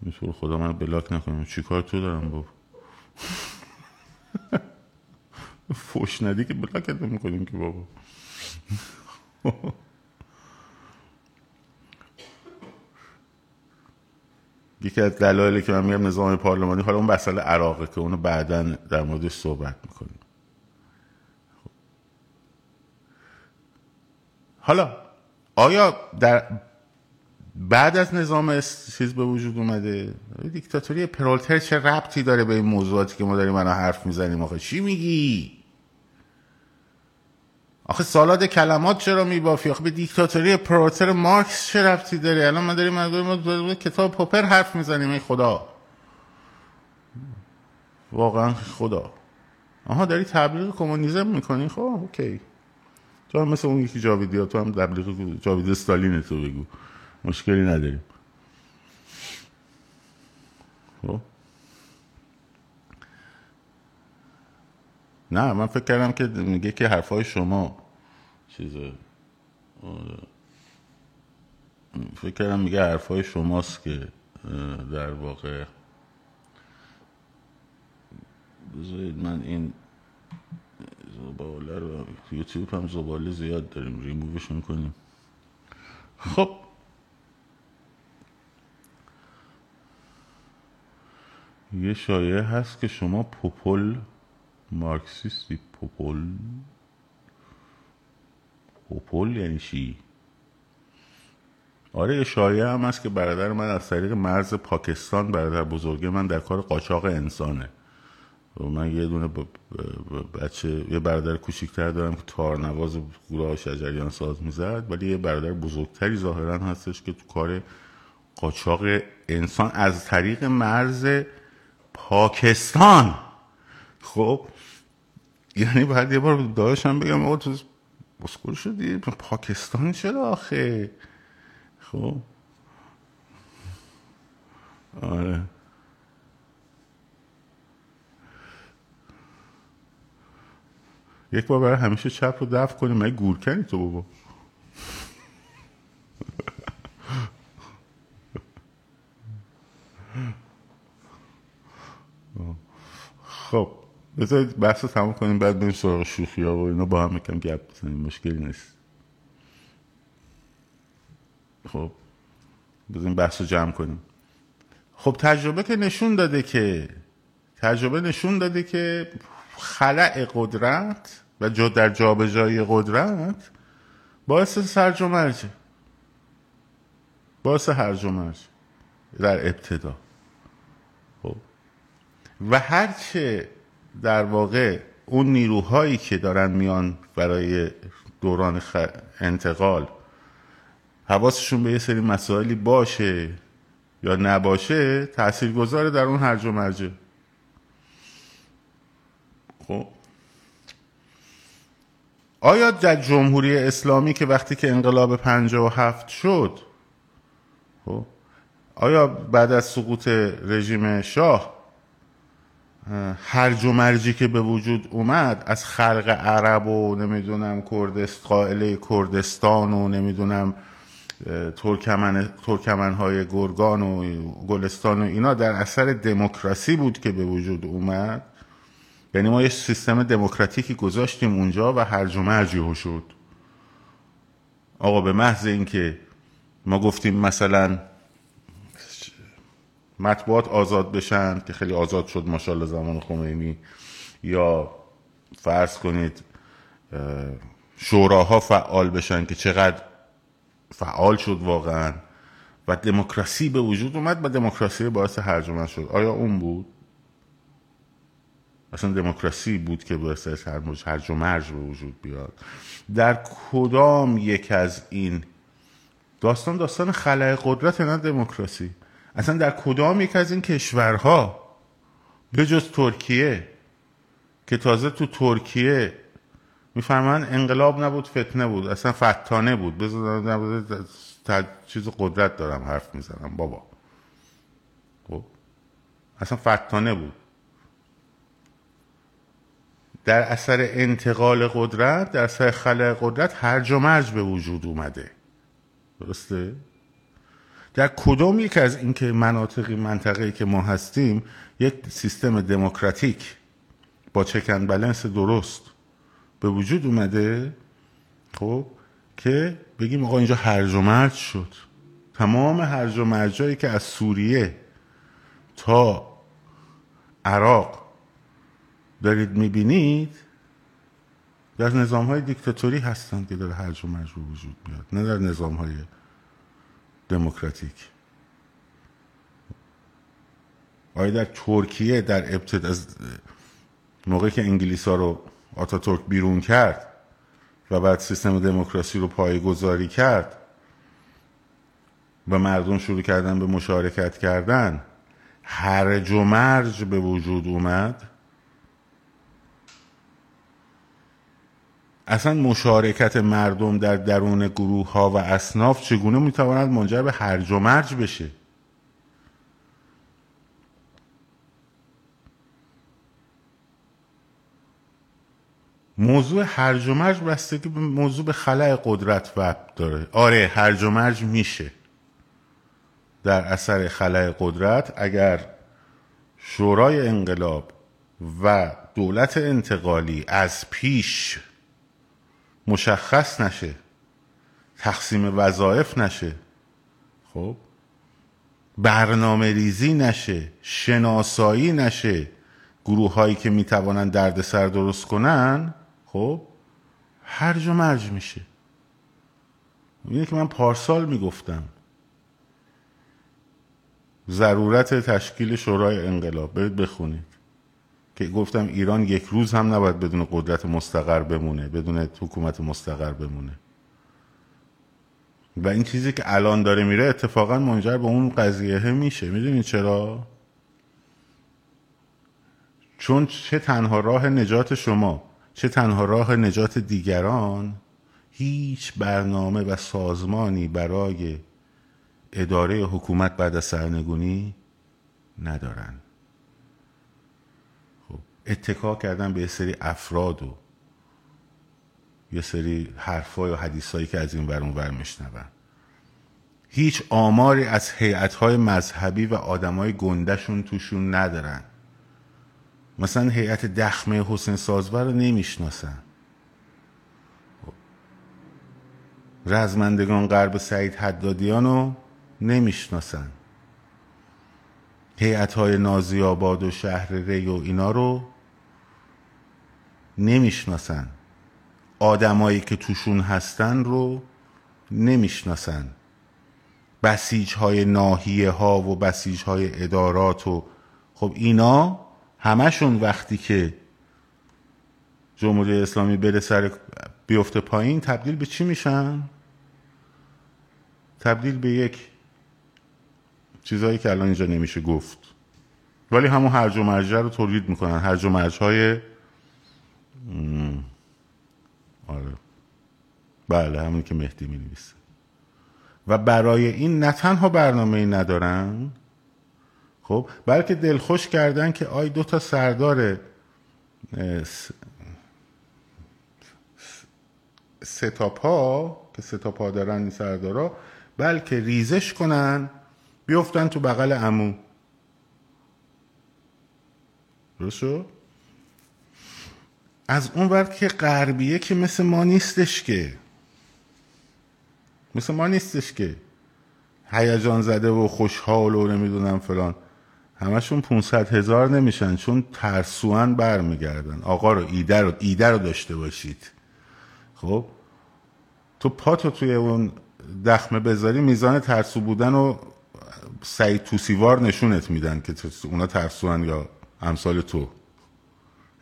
میتور خدا من بلاک نکنم. چی کار تو دارم با فوش ندی که بلاکت نمی‌کنیم که بابا. یکی از دلایلی که من میگم نظام پارلمانی حالا اون مسئله عراقه که اونو بعدا در موردش صحبت می‌کنیم. حالا آیا در بعد از نظام چیز به وجود اومده دیکتاتوری پرولتر چه ربطی داره به این موضوعاتی که ما داریم منو حرف می‌زنیم؟ آخه چی میگی؟ آخه سالاد کلمات چرا میبافی؟ آخه به دیکتاتوری پروتر مارکس چه رفتی داری الان ما داریم ما کتاب پوپر حرف می‌زنیم ای خدا. واقعا خدا. آها داری تبلیغ کمونیسم می‌کنی؟ خب اوکی. تو هم مثل اون یکی جاویدی تو هم تبلیغ جاوید استالین تو بگو. مشکلی نداریم. خب؟ نه من فکر کردم که میگه که حرفای شما چیزه فکر کردم میگه حرفای شماست که در واقع بذارید من این زباله رو یوتیوب هم زباله زیاد داریم ریمووش کنیم خب. یه شایعه هست که شما پوپل مارکسیستی پوپل. پوپل یعنی چی؟ آره یه شایعه هم هست که برادر من از طریق مرز پاکستان برادر بزرگ من در کار قاچاق انسانه. و من یه دونه بچه یه برادر کوچیکتر دارم که تارنواز گروه شجریان ساز می‌زد ولی یه برادر بزرگتری ظاهرا هستش که تو کار قاچاق انسان از طریق مرز پاکستان. خب یعنی باید یه بار داشتم بگم آقا تو بسکول شدی؟ پاکستان چرا آخه؟ خب. آره. یک بار برای همیشه چپ رو دفع کنیم. مگه گورکنی تو بابا؟ خب بذارید بحث رو تمام کنیم بعد بریم سراغ شوخی ها و اینا با هم یکم گپ بزنیم مشکلی نیست. خب بذاریم بحث رو جمع کنیم. خب تجربه که نشون داده که تجربه نشون داده که خلع قدرت و جا در جابجایی قدرت باعث سرج و باعث هرج و مرج در ابتدا. و هرچه در واقع اون نیروهایی که دارن میان برای دوران خ... انتقال حواسشون به یه سری مسائلی باشه یا نباشه تاثیرگذاره در اون هرج و مرجه خب؟ آیا در جمهوری اسلامی که وقتی که انقلاب پنجاه و هفت شد خب آیا بعد از سقوط رژیم شاه هرج و مرجی که به وجود اومد از خلق عرب و نمی‌دونم کردست قائله کردستان و نمی‌دونم ترکمن ترکمن های گرگان و گلستان و اینا در اثر دموکراسی بود که به وجود اومد. یعنی ما یه سیستم دموکراتیکی گذاشتیم اونجا و هرج و مرجی شد. آقا به محض اینکه ما گفتیم مثلا مطبوعات آزاد بشن که خیلی آزاد شد ماشاءالله زمان خمینی. یا فرض کنید شوراها فعال بشن که چقدر فعال شد واقعا و دموکراسی به وجود اومد و دموکراسی باعث هرج شد. آیا اون بود؟ اصلا دموکراسی بود که باعث هرج و مرج به وجود بیاد. در کدام یک از این داستان؟ داستان خلای قدرت نه دموکراسی. اصلا در کدام یک از این کشورها به جز ترکیه که تازه تو ترکیه میفرمان انقلاب نبود فتنه بود اصلا فتانه بود. بذار چیز قدرت دارم حرف می‌زنم بابا. خب؟ اصلا فتانه بود. در اثر انتقال قدرت در اثر خلق قدرت هرج و مرج به وجود اومده. درسته؟ در کدام یک از این که مناطقی منطقه که ما هستیم یک سیستم دموکراتیک با چکن بلنس درست به وجود اومده خب که بگیم آقا اینجا هرج و مرج شد. تمام هرج و مرجایی که از سوریه تا عراق دارید می‌بینید در نظام های دیکتاتوری هستند که در هرج و مرج وجود میاد نه در نظام های دموکراتیک. آیا در ترکیه در ابتدا از موقعی که انگلیس ها رو آتاتورک بیرون کرد و بعد سیستم دموکراسی رو پایگذاری کرد و مردم شروع کردن به مشارکت کردن هرج و مرج به وجود اومد. اصلا مشارکت مردم در درون گروه ها و اصناف چگونه می‌تواند منجر به هرج و مرج بشه؟ موضوع هرج و مرج بستگی به موضوع به خلع قدرت وب داره. آره هرج و مرج میشه. در اثر خلع قدرت اگر شورای انقلاب و دولت انتقالی از پیش مشخص نشه. تقسیم وظایف نشه. خب؟ برنامه ریزی نشه. شناسایی نشه. گروه هایی که می‌توانند درد سر درست کنن خب؟ هرج و مرج میشه. اینه که من پارسال می‌گفتم. ضرورت تشکیل شورای انقلاب. برید بخونید. که گفتم ایران یک روز هم نباید بدون قدرت مستقر بمونه بدون حکومت مستقر بمونه. و این چیزی که الان داره میره اتفاقا منجر به اون قضیه میشه. می‌دونید چرا؟ چون چه تنها راه نجات شما چه تنها راه نجات دیگران هیچ برنامه و سازمانی برای اداره حکومت بعد از سرنگونی ندارن. خب اتکا کردن به یه سری افراد و یه سری حرفای و حدیثایی که از این ور اون ور میشنون. هیچ آماری از هیئت‌های مذهبی و آدمای گندهشون توشون ندارن. مثلا هیئت دخمه حسین سازور رو نمی‌شناسن. رزمندگان غرب سعید حدادیان رو نمی‌شناسن. هیئت های نازی آباد و شهر ری و اینا رو نمی‌شناسن. آدمایی که توشون هستن رو نمی‌شناسن. بسیج های ناحیه ها و بسیج های ادارات و خب اینا همشون وقتی که جمهوری اسلامی بره سر بیفته پایین تبدیل به چی میشن؟ تبدیل به یک چیزهایی که الان اینجا نمیشه گفت. ولی همون هرج و مرجع رو تولید می‌کنن. هرج و مرج های آره. بله همون که مهدی می نویسه و برای این نه تنها برنامه ای ندارن خب بلکه دلخوش کردن که آی دو تا سردار ستاپ ها که ستاپ ها دارن این سردارا بلکه ریزش کنن بیفتن تو بغل امو درست از اون وقت که غربیه که مثل ما نیستش که. مثل ما نیستش که. هیجان زده و خوشحال و نمی‌دونم فلان. همشون 500 هزار نمیشن چون ترسوان برمیگردن. آقا رو ایده رو ایده رو داشته باشید. خب؟ تو پاتو توی اون دخمه بذاری میزان ترسو بودن و سعید توسیوار نشونت میدن که اونا ترسوان یا امثال تو.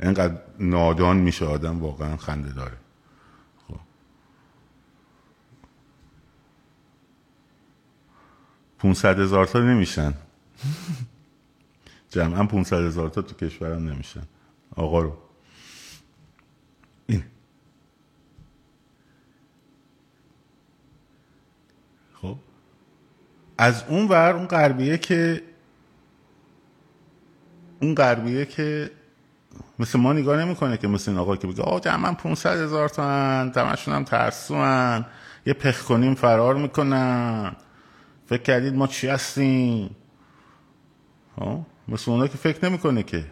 اینقدر نادان میشه آدم واقعا خنده داره. خب. 500 هزار تا نمیشن. جمعا 500 هزار تا تو کشورم نمیشن. آقا رو. این. خب. از اون ور اون غربیه که اون غربیه که مثل ما نگاه نمی‌کنه که مثل این آقا که بگه آه جمعا 500 هزار تا هن تمشون هم ترسون یه پخ کنیم فرار می‌کنن. فکر کردید ما چی هستیم؟ ها مثل اونا که فکر نمی‌کنه که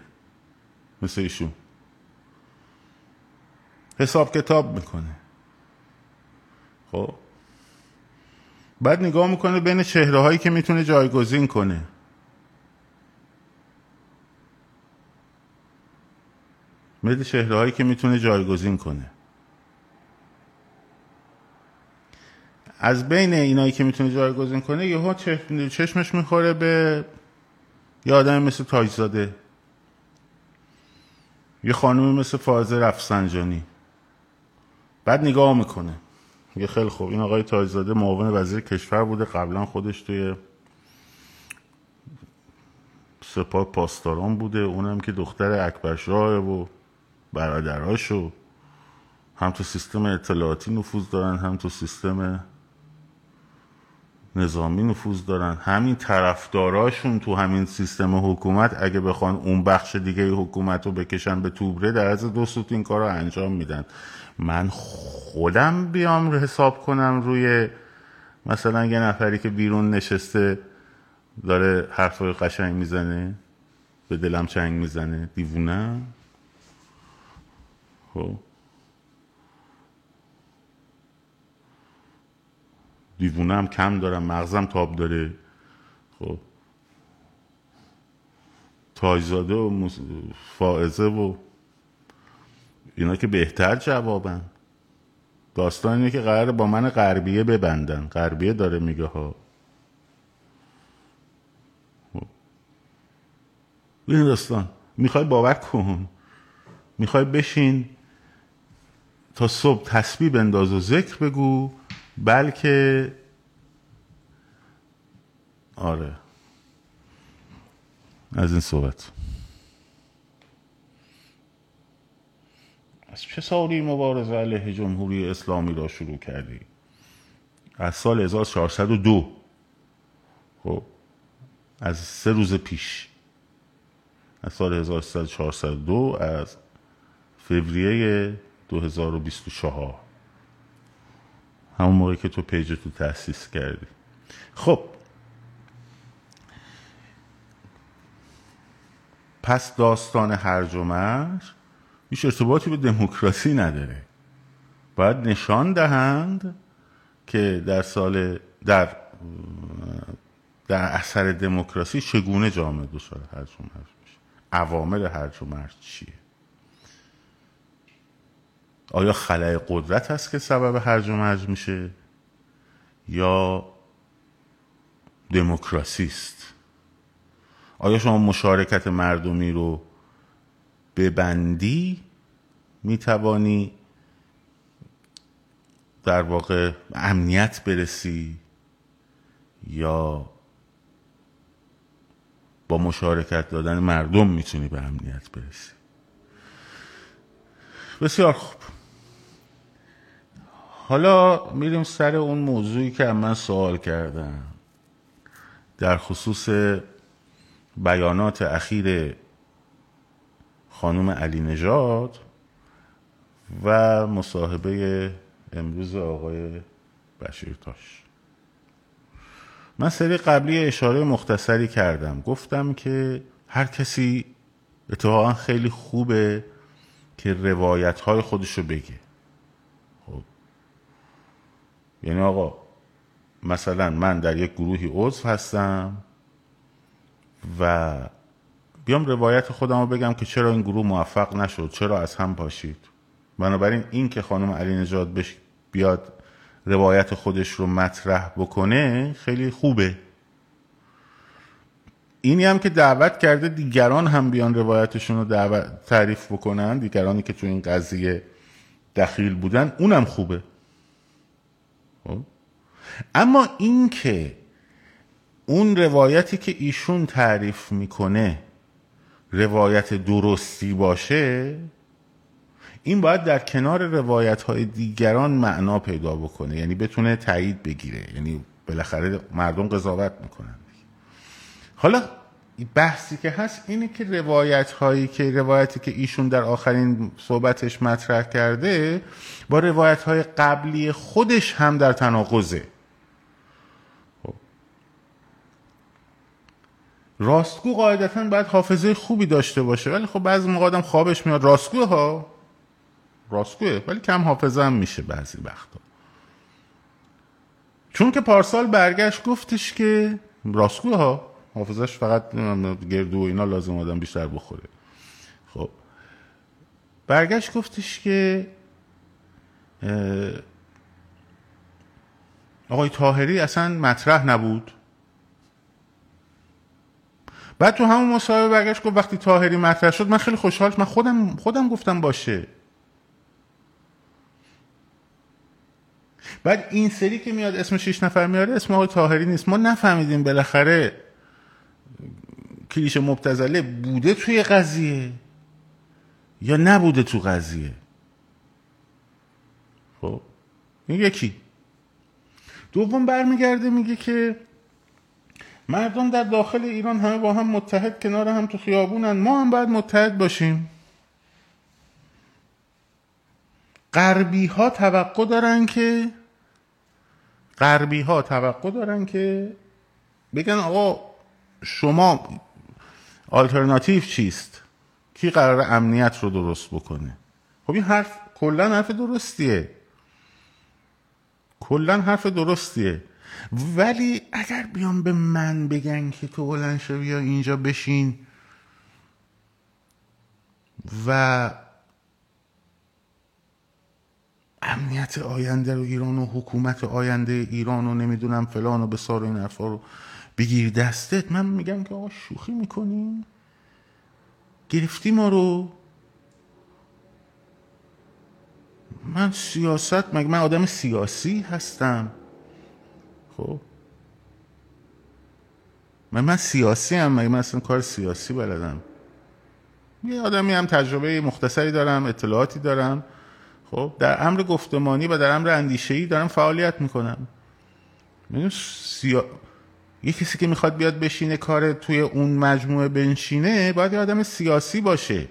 مثل ایشون. حساب کتاب می‌کنه. خب بعد نگاه می‌کنه بین چهره هایی که می‌تونه جایگزین کنه. مثل چهره هایی که می‌تونه جایگزین کنه. از بین اینایی که می‌تونه جایگزین کنه یهو چشمش می‌خوره به یه آدم مثل تاجزاده. یه خانومی مثل فائزه رفسنجانی. بعد نگاه می‌کنه. یه خیلی خوب این آقای تاجزاده معاون وزیر کشور بوده قبلا خودش توی سپاه پاسداران بوده اونم که دختر اکبرشاه و برادراشو. هم تو سیستم اطلاعاتی نفوذ دارن هم تو سیستم نظامی نفوذ دارن. همین طرفداراشون تو همین سیستم حکومت اگه بخوان اون بخش دیگه حکومت رو بکشن به توبره در از دو سوت این کار رو انجام میدن. من خودم بیام حساب کنم روی مثلا یه نفری که بیرون نشسته داره حرفای قشنگ می‌زنه به دلم چنگ می‌زنه دیوونه. خب دیوونه هم کم دارم مغزم تاب داره. خب. تاجزاده و فائزه و اینا که بهتر جوابن. داستان اینه که قرار با من غربیه ببندن. غربیه داره میگه ها. خب. این داستان. می‌خوای باور کن. می‌خوای بشین. تا صبح تسبیح بنداز و ذکر بگو بلکه آره. از این صحبت. از چه سالی مبارزه علیه جمهوری اسلامی را شروع کردی؟ از سال 1402 خب از سه روز پیش. از سال 1402 از فوریه 2024 همون موقعی که تو پیج تو تأسیس کردی. خب. پس داستان هرج و مرج هیچ ارتباطی به دموکراسی نداره. باید نشان دهند که در سال در در اثر دموکراسی چگونه جامعه دچار هرج و مرج میشه. عوامل هرج و مرج چیه؟ آیا خلای قدرت هست که سبب هرج و مرج میشه؟ یا دموکراسی است؟ آیا شما مشارکت مردمی رو ببندی؟ می‌توانی در واقع امنیت برسی؟ یا با مشارکت دادن مردم می‌تونی به امنیت برسی؟ بسیار خوب. حالا میریم سر اون موضوعی که من سوال کردم. در خصوص بیانات اخیر خانم علی نژاد و مصاحبه امروز آقای بشیرتاش من سری قبلی اشاره مختصری کردم. گفتم که هر کسی اتفاقا خیلی خوبه که روایت های خودشو بگه خب یعنی آقا مثلا من در یک گروهی عضو هستم و بیام روایت خودم رو بگم که چرا این گروه موفق نشد چرا از هم پاشید بنابراین این که خانم علی نجات بیاد روایت خودش رو مطرح بکنه خیلی خوبه اینی هم که دعوت کرده دیگران هم بیان روایتشون رو دعوت تعریف بکنن دیگرانی که تو این قضیه دخیل بودن اونم خوبه؟ اما این که اون روایتی که ایشون تعریف می‌کنه روایت درستی باشه این باید در کنار روایت های دیگران معنا پیدا بکنه. یعنی بتونه تایید بگیره. یعنی بالاخره مردم قضاوت می‌کنن. حالا بحثی که هست اینه که روایت هایی که روایتی که ایشون در آخرین صحبتش مطرح کرده با روایت های قبلی خودش هم در تناقضه. راستگو قاعدتا باید حافظه خوبی داشته باشه ولی خب بعضی موقع آدم خوابش میاد. راستگو ها؟ راستگوه ولی کم حافظه هم میشه بعضی وقتا. چون که پارسال برگشت گفتش که راستگوه ها حافظش فقط گردو و اینا لازم آدم بیشتر بخوره. خب. برگشت گفتش که آقای تاهری اصلا مطرح نبود. بعد تو همون مصاحبه برگشت گفت وقتی تاهری مطرح شد من خیلی خوشحال من خودم خودم گفتم باشه. بعد این سری که میاد اسم شیش نفر میاره اسم آقای تاهری نیست. ما نفهمیدیم بالاخره کلیش مبتزله بوده توی قضیه یا نبوده تو قضیه. خب این یکی. دوم برمیگرده میگه که مردم در داخل ایران همه با هم متحد کنار هم تو خیابونن. ما هم باید متحد باشیم. غربی ها توقع دارن که غربی ها توقع دارن که بگن آقا شما آلترناتیو چیست؟ کی قرار امنیت رو درست بکنه؟ خب این حرف کلا حرف درستیه. کلا حرف درستیه. ولی اگر بیان به من بگن که تو بلند شو یا اینجا بشین. و امنیت آینده رو ایران و حکومت آینده ایران و نمی‌دونم فلان و بسار این حرفا رو بگیر دستت. من میگم که آقا شوخی می‌کنی گرفتی ما رو. من سیاست مگه من آدم سیاسی هستم؟ خب. من سیاسی هم مگه من اصلا کار سیاسی بلدم؟ یه آدمی هم تجربه مختصری دارم اطلاعاتی دارم. خب در امر گفتمانی و در امر اندیشه‌ای دارم فعالیت می‌کنم. سیا... یه کسی که می‌خواد بیاد بشینه کار توی اون مجموعه بنشینه باید یه آدم سیاسی باشه.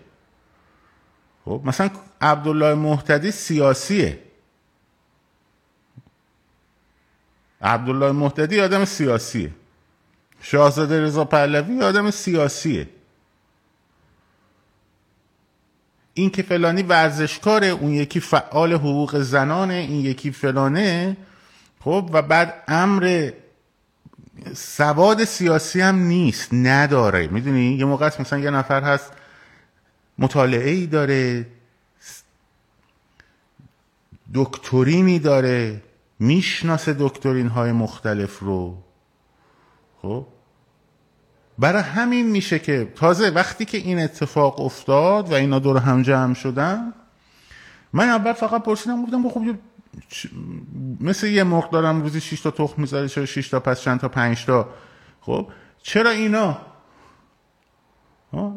خب مثلا عبدالله محتدی سیاسیه. عبدالله محتدی آدم سیاسیه. شاهزاده رضا پهلوی آدم سیاسیه. این که فلانی ورزشکاره اون یکی فعال حقوق زنانه این یکی فلانه خب و بعد امر سواد سیاسی هم نیست نداره. می‌دونی؟ یه موقع مثلا یه نفر هست مطالعه ای داره دکترینی داره می‌شناسه دکترین های مختلف رو. خب؟ برای همین میشه که تازه وقتی که این اتفاق افتاد و اینا دور هم جمع شدن من اول فقط پرسیدم گفتم خب مثل یه مرغ دارم روزی 6 تا تخم می‌ذاره چرا 6 تا پس چند تا 5 تا؟ خب؟ چرا اینا؟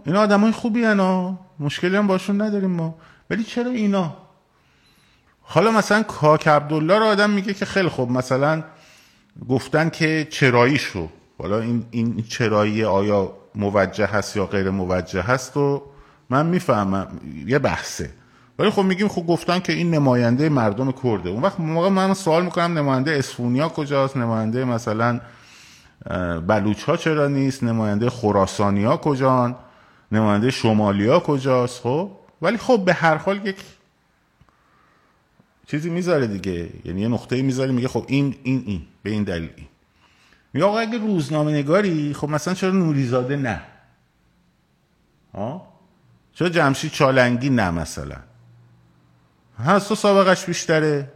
اینا آدمای خوبی هنا مشکلی هم باشون نداریم ما. ولی چرا اینا؟ حالا مثلا کاک عبدالله رو آدم میگه که خیلی خوب مثلا گفتن که چرایی شو حالا این, این چرایی آیا موجه هست یا غیر موجه هست و من می‌فهمم یه بحثه. ولی خب میگیم خب گفتن که این نماینده مردم کرده. اون وقت موقع من سوال می‌کنم نماینده اسفونیا کجاست؟ نماینده مثلا بلوچ ها چرا نیست؟ نماینده خراسانی ها کجان؟ نماینده شمالی ها کجاست؟ خب؟ ولی خب به هر حال یک چیزی می‌ذاره دیگه. یعنی یه نقطه می‌ذاره میگه خب این این این به این دلیل این. میگه آقا اگه روزنامه نگاری خب مثلا چرا نوریزاده نه؟ ها چرا جمشید چالنگی نه مثلا؟ هم از تو سابقش بیشتره.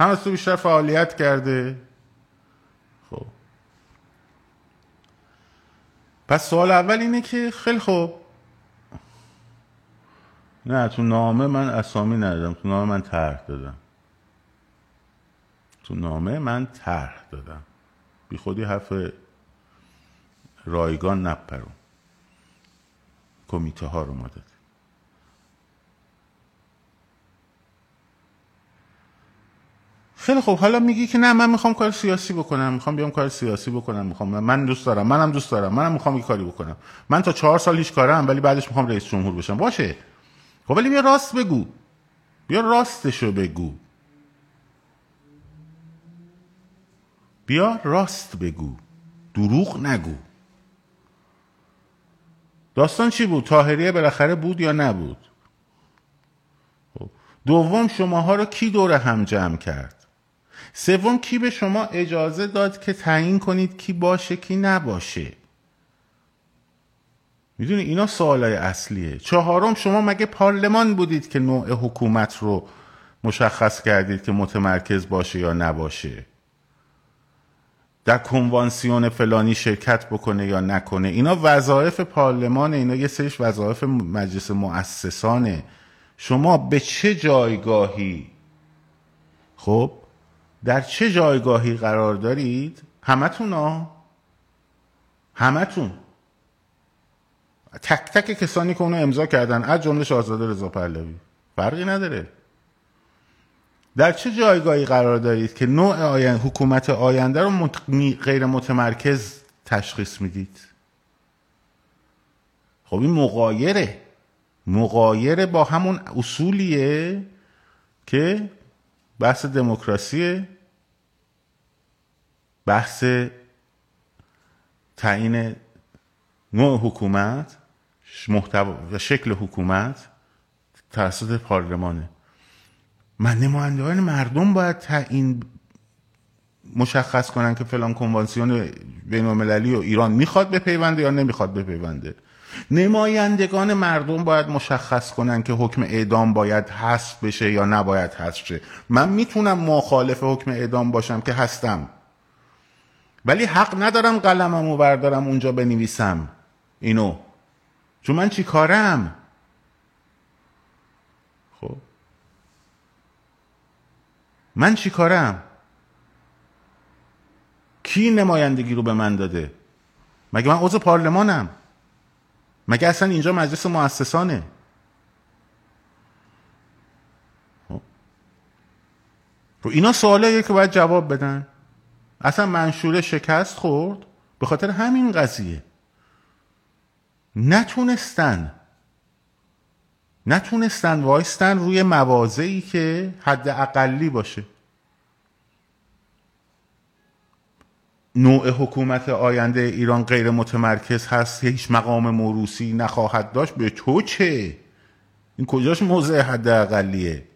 هم از تو بیشتر فعالیت کرده. خب. پس سوال اول اینه که خیلی خوب نه تو نامه من اسامی ندادم تو نامه من طرح دادم. تو نامه من طرح دادم. بی خودی حرف رایگان نپرون کمیته ها رو ما خیلی خوب. حالا میگی که نه من می‌خوام کار سیاسی بکنم. می‌خوام بیام کار سیاسی بکنم. می‌خوام من دوست دارم. منم دوست دارم. منم می‌خوام یه کاری بکنم. من تا چهار سال هیچ کارم ولی بعدش می‌خوام رئیس جمهور بشم. باشه. خب ولی بیا راست بگو. بیا راستشو بگو. بیا راست بگو. دروغ نگو. داستان چی بود؟ تاهریه بالاخره بود یا نبود؟ خب. دوم شماها رو کی دور هم جمع کرد؟ سوم کی به شما اجازه داد که تعیین کنید کی باشه کی نباشه؟ می‌دونی اینا سوالای اصلیه. چهارم شما مگه پارلمان بودید که نوع حکومت رو مشخص کردید که متمرکز باشه یا نباشه؟ در کنوانسیون فلانی شرکت بکنه یا نکنه؟ اینا وظایف پارلمان اینا یه سریش وظایف مجلس مؤسسانه. شما به چه جایگاهی؟ خب در چه جایگاهی قرار دارید؟ همتون ها؟ همتون. تک تک کسانی که اونو امضا کردن از جمله شاهزاده رضا پهلوی. فرقی نداره. در چه جایگاهی قرار دارید که نوع آین... حکومت آینده رو غیر متمرکز تشخیص می‌دید؟ خب این مقایره مقایره با همون اصولیه که بحث دموکراسی بحث تعیین نوع حکومت محتوا و شکل حکومت توسط پارلمانه. من نمایندگان مردم باید تعیین مشخص کنن که فلان کنوانسیون بین المللی و ایران می‌خواد بپیونده یا نمی‌خواد بپیونده. نمایندگان مردم باید مشخص کنن که حکم اعدام باید حذف بشه یا نباید حذف شه. من می‌تونم مخالف حکم اعدام باشم که هستم. ولی حق ندارم قلممو بردارم اونجا بنویسم. اینو. چون من چی کارم؟ خب. من چی کارم؟ کی نمایندگی رو به من داده؟ مگه من عضو پارلمانم؟ مگه اصلا اینجا مجلس مؤسسانه؟ خب. رو اینا سوالاییه که باید جواب بدن. اصلا منشوره شکست خورد. به خاطر همین قضیه. نتونستن. نتونستن وایستن روی موازهی که حد اقلی باشه. نوع حکومت آینده ایران غیر متمرکز هست هیچ مقام موروسی نخواهد داشت. به تو چه؟ این کجاش موضع حد اقلیه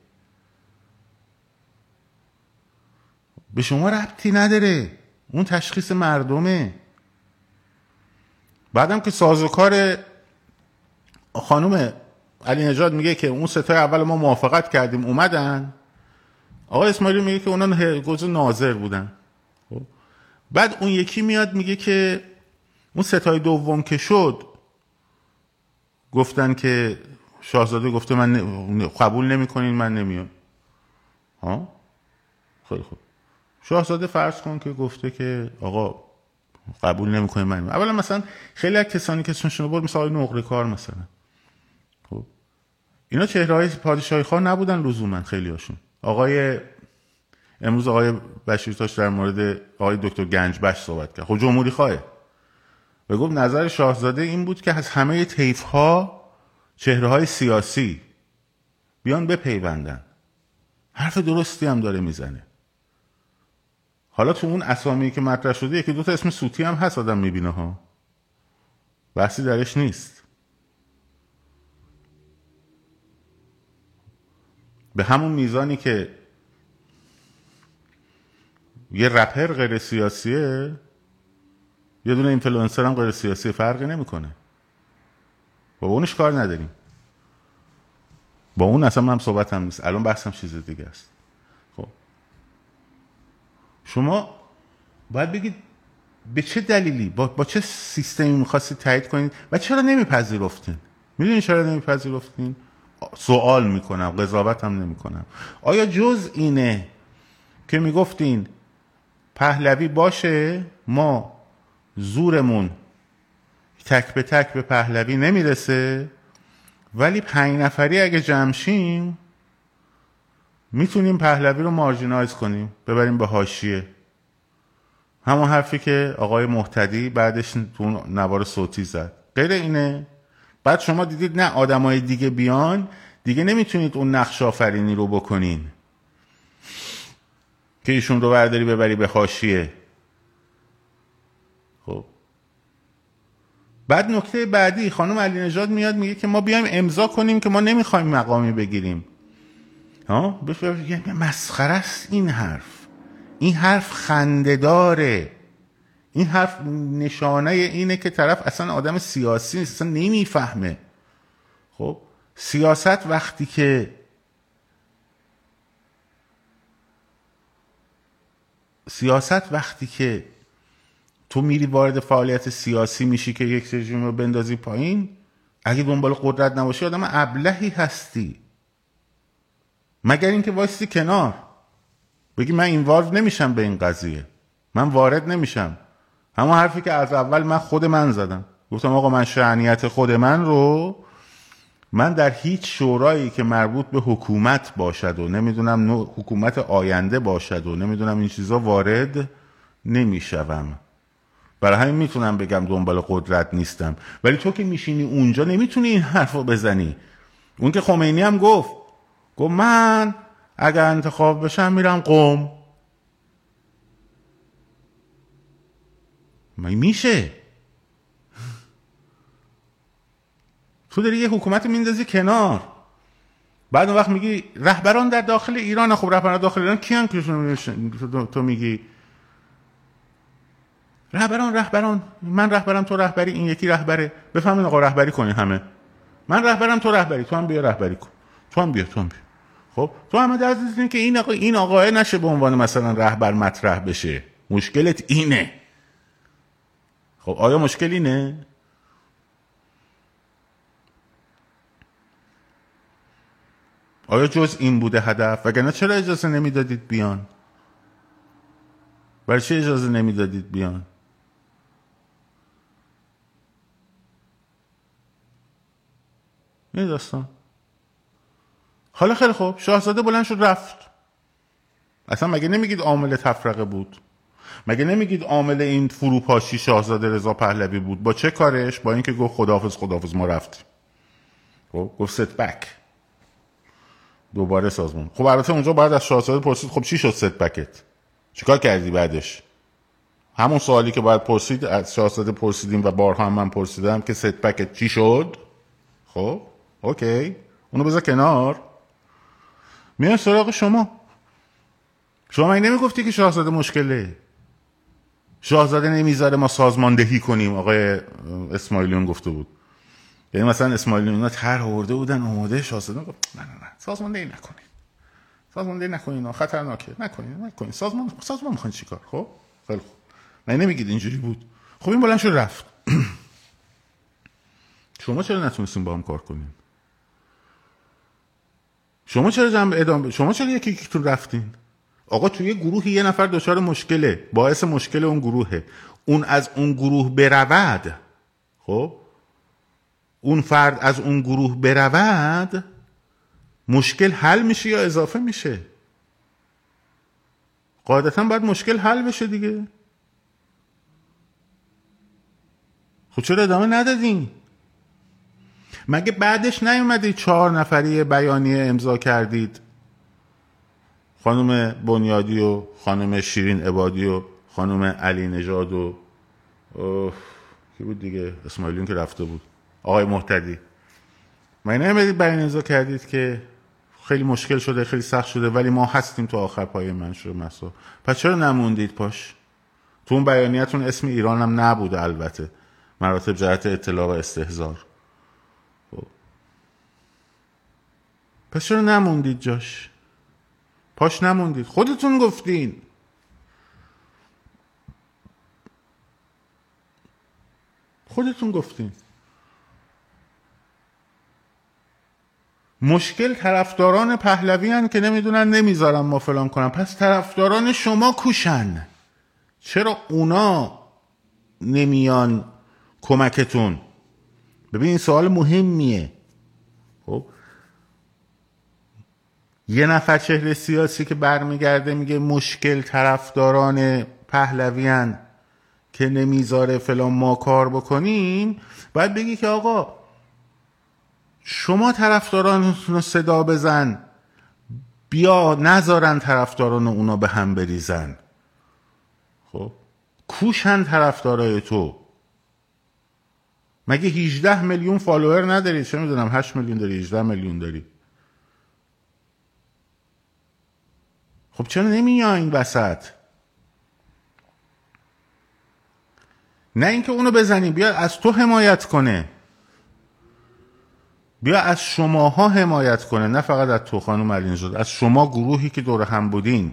به شما ربطی نداره. اون تشخیص مردمه. بعدم که سازوکار خانم علی نجات میگه که اون ستای اول ما موافقت کردیم اومدن. آقای اسماعیلی میگه که اونا گوز ناظر بودن. خب. بعد اون یکی میاد میگه که اون ستای دوم که شد گفتن که شاهزاده گفته من قبول نمی‌کنین من نمیام. ها؟ خیلی خوب. شاهزاده فرض کن که گفته که آقا قبول نمی‌کنه من. اولا مثلا خیلی از کسانی که اسمشون بود مثلا نقره کار مثلا. خب. اینا چهره های پادشاهی خواه نبودن لزوما خیلی هاشون آقای امروز آقای بشیرتاش در مورد آقای دکتر گنجبش صحبت کرد. خب جمهوری خواه و گفت نظر شاهزاده این بود که از همه تیف ها چهره های سیاسی بیان بپیوندن. حرف درستی هم داره می‌زنه. حالا تو اون اسامی که مطرح شده یکی دو تا اسم سوتی هم هست آدم می‌بینه ها. بحثی درش نیست. به همون میزانی که یه رپر غیر سیاسیه یه دونه اینفلوئنسر هم غیر سیاسی فرقی نمی‌کنه. با اونش کار نداریم. با اون اصلا من صحبت هم نیست. الان بحثم چیز دیگه است. شما باید بگید به چه دلیلی؟ با, با چه سیستمی می‌خواستید تایید کنید؟ و چرا نمیپذیرفتین؟ می‌دونی چرا نمیپذیرفتین؟ سوال می‌کنم قضاوت هم نمی‌کنم. آیا جز اینه که می‌گفتین پهلوی باشه ما زورمون تک به تک به پهلوی نمی‌رسه ولی پنج نفری اگه جمشیم می‌تونیم پهلوی رو مارجینایز کنیم. ببریم به هاشیه همون حرفی که آقای محتدی بعدش تو نوار صوتی زد. غیر اینه. بعد شما دیدید نه آدمای دیگه بیان. دیگه نمی‌تونید اون نقش آفرینی رو بکنین. که ایشون رو برداری ببری به حاشیه. خب. بعد نکته بعدی خانم علی نژاد میاد میگه که ما بیایم امضا کنیم که ما نمی‌خوایم مقامی بگیریم. مسخره است این حرف. این حرف خندهداره. این حرف نشانه اینه که طرف اصلا آدم سیاسی نیست اصلا نمی‌فهمه. خب سیاست وقتی که سیاست وقتی که تو میری وارد فعالیت سیاسی میشی که یک رژیم رو بندازی پایین اگه دنبال قدرت نباشی آدم ابلهی هستی. مگر اینکه وایسی کنار. بگی من این وارد نمیشم به این قضیه. من وارد نمیشم. همون حرفی که از اول من خود من زدم. گفتم آقا من شعنیت خود من رو من در هیچ شورایی که مربوط به حکومت باشد و نمی‌دونم حکومت آینده باشد و نمی‌دونم این چیزا وارد نمی‌شوم. برای همین می‌تونم بگم دنبال قدرت نیستم. ولی تو که میشینی اونجا نمی‌تونی این حرف رو بزنی. اون که خمینی هم گفت گفت من اگر انتخاب بشم میرم قوم میشه؟ تو داری یه حکومت میندازی کنار. بعد اون وقت میگی رهبران در داخل ایران خب رهبران داخل ایران کیان که تو میگی. رهبران رهبران. من رهبرم تو رهبری این یکی رهبره. بفهمین آقا رهبری کنی همه. من رهبرم تو رهبری. تو هم بیا رهبری کن. تو هم بیا تو هم بیا. خب تو همه در که این آقا این آقا نشه به عنوان مثلا رهبر مطرح بشه. مشکلت اینه. خب آیا مشکل اینه؟ آیا جز این بوده هدف؟ وگرنه چرا اجازه نمی‌دادید بیان؟ برای چه اجازه نمی‌دادید بیان؟ این داستان؟ حالا خیلی خوب شاهزاده بلند شد رفت. اصلا مگه نمیگید عامل تفرقه بود؟ مگه نمیگید عامل این فروپاشی شاهزاده رضا پهلوی بود؟ با چه کارش؟ با اینکه گفت خداحافظ خداحافظ ما رفتیم. خب گفت step back. دوباره سازمان. خب البته اونجا باید از شاهزاده پرسید خب چی شد step back ت؟ چیکار کردی بعدش؟ همون سوالی که باید پرسید از شاهزاده پرسیدیم و بارها هم من پرسیدم که step back ت چی شد؟ خب اوکی. اونو بذار کنار. میان سراغ شما. شما این نمی‌گفتی که شاهزاده مشکله؟ شاهزاده نمی‌ذاره ما سازماندهی کنیم آقای اسماعیلیون گفته بود. یعنی مثلا اسماعیلیون اینا طرح آورده بودن آماده شاهزاده گفت نه نه نه سازماندهی نکنید سازماندهی نکنین خطرناکه. نکنین نکنین. سازمان سازمان می‌خواین چیکار خب؟ خیلی خوب. من نمیگید اینجوری بود؟ خب این بلند شد رفت. شما چرا نتونستین با هم کار کنین؟ شما چرا جنب ادامه شما چرا یکی یکیتون رفتین؟ آقا توی گروهی یه نفر دچار مشکله. باعث مشکل اون گروهه. اون از اون گروه برود خب؟ اون فرد از اون گروه برود مشکل حل میشه یا اضافه میشه؟ قاعدتا باید مشکل حل بشه دیگه. خب چرا ادامه ندادین؟ مگه بعدش نیومدید چهار نفری بیانیه امضا کردید؟ خانم بنیادی و خانم شیرین عبادی و خانم علی نژاد و کی بود دیگه؟ اسماعیلیون که رفته بود. آقای محتدی من نمی‌دید بیان امضا کردید که خیلی مشکل شده خیلی سخت شده ولی ما هستیم تو آخر پای منشور مسا. پس چرا نموندید پاش؟ تو اون بیانیتون اسم ایران هم نبوده البته. مراتب جهت اطلاع و استهزار پس چرا نموندید جاش؟ پاش نموندید. خودتون گفتین. خودتون گفتین. مشکل طرفداران پهلوی هن که نمی‌دونن نمی‌ذارن ما فلان کنم پس طرفداران شما کوشن. چرا اونا نمیان کمکتون؟ ببین این سوال مهمیه. یه نفر چهره سیاسی که برمیگرده میگه مشکل طرفداران پهلویان که نمی‌ذاره فلان ما کار بکنیم باید بگی که آقا شما طرفداران رو صدا بزن بیا نذارن طرفداران اونا به هم بریزن. خب؟ کوشن طرفدارای تو. مگه 18 میلیون فالوور نداری؟ چه می‌دونم 8 میلیون داری 18 میلیون داری. خب چرا نمیای این وسط؟ نه اینکه اونو بزنی بیا از تو حمایت کنه. بیا از شماها حمایت کنه نه فقط از تو خانم علی شد از شما گروهی که دور هم بودین.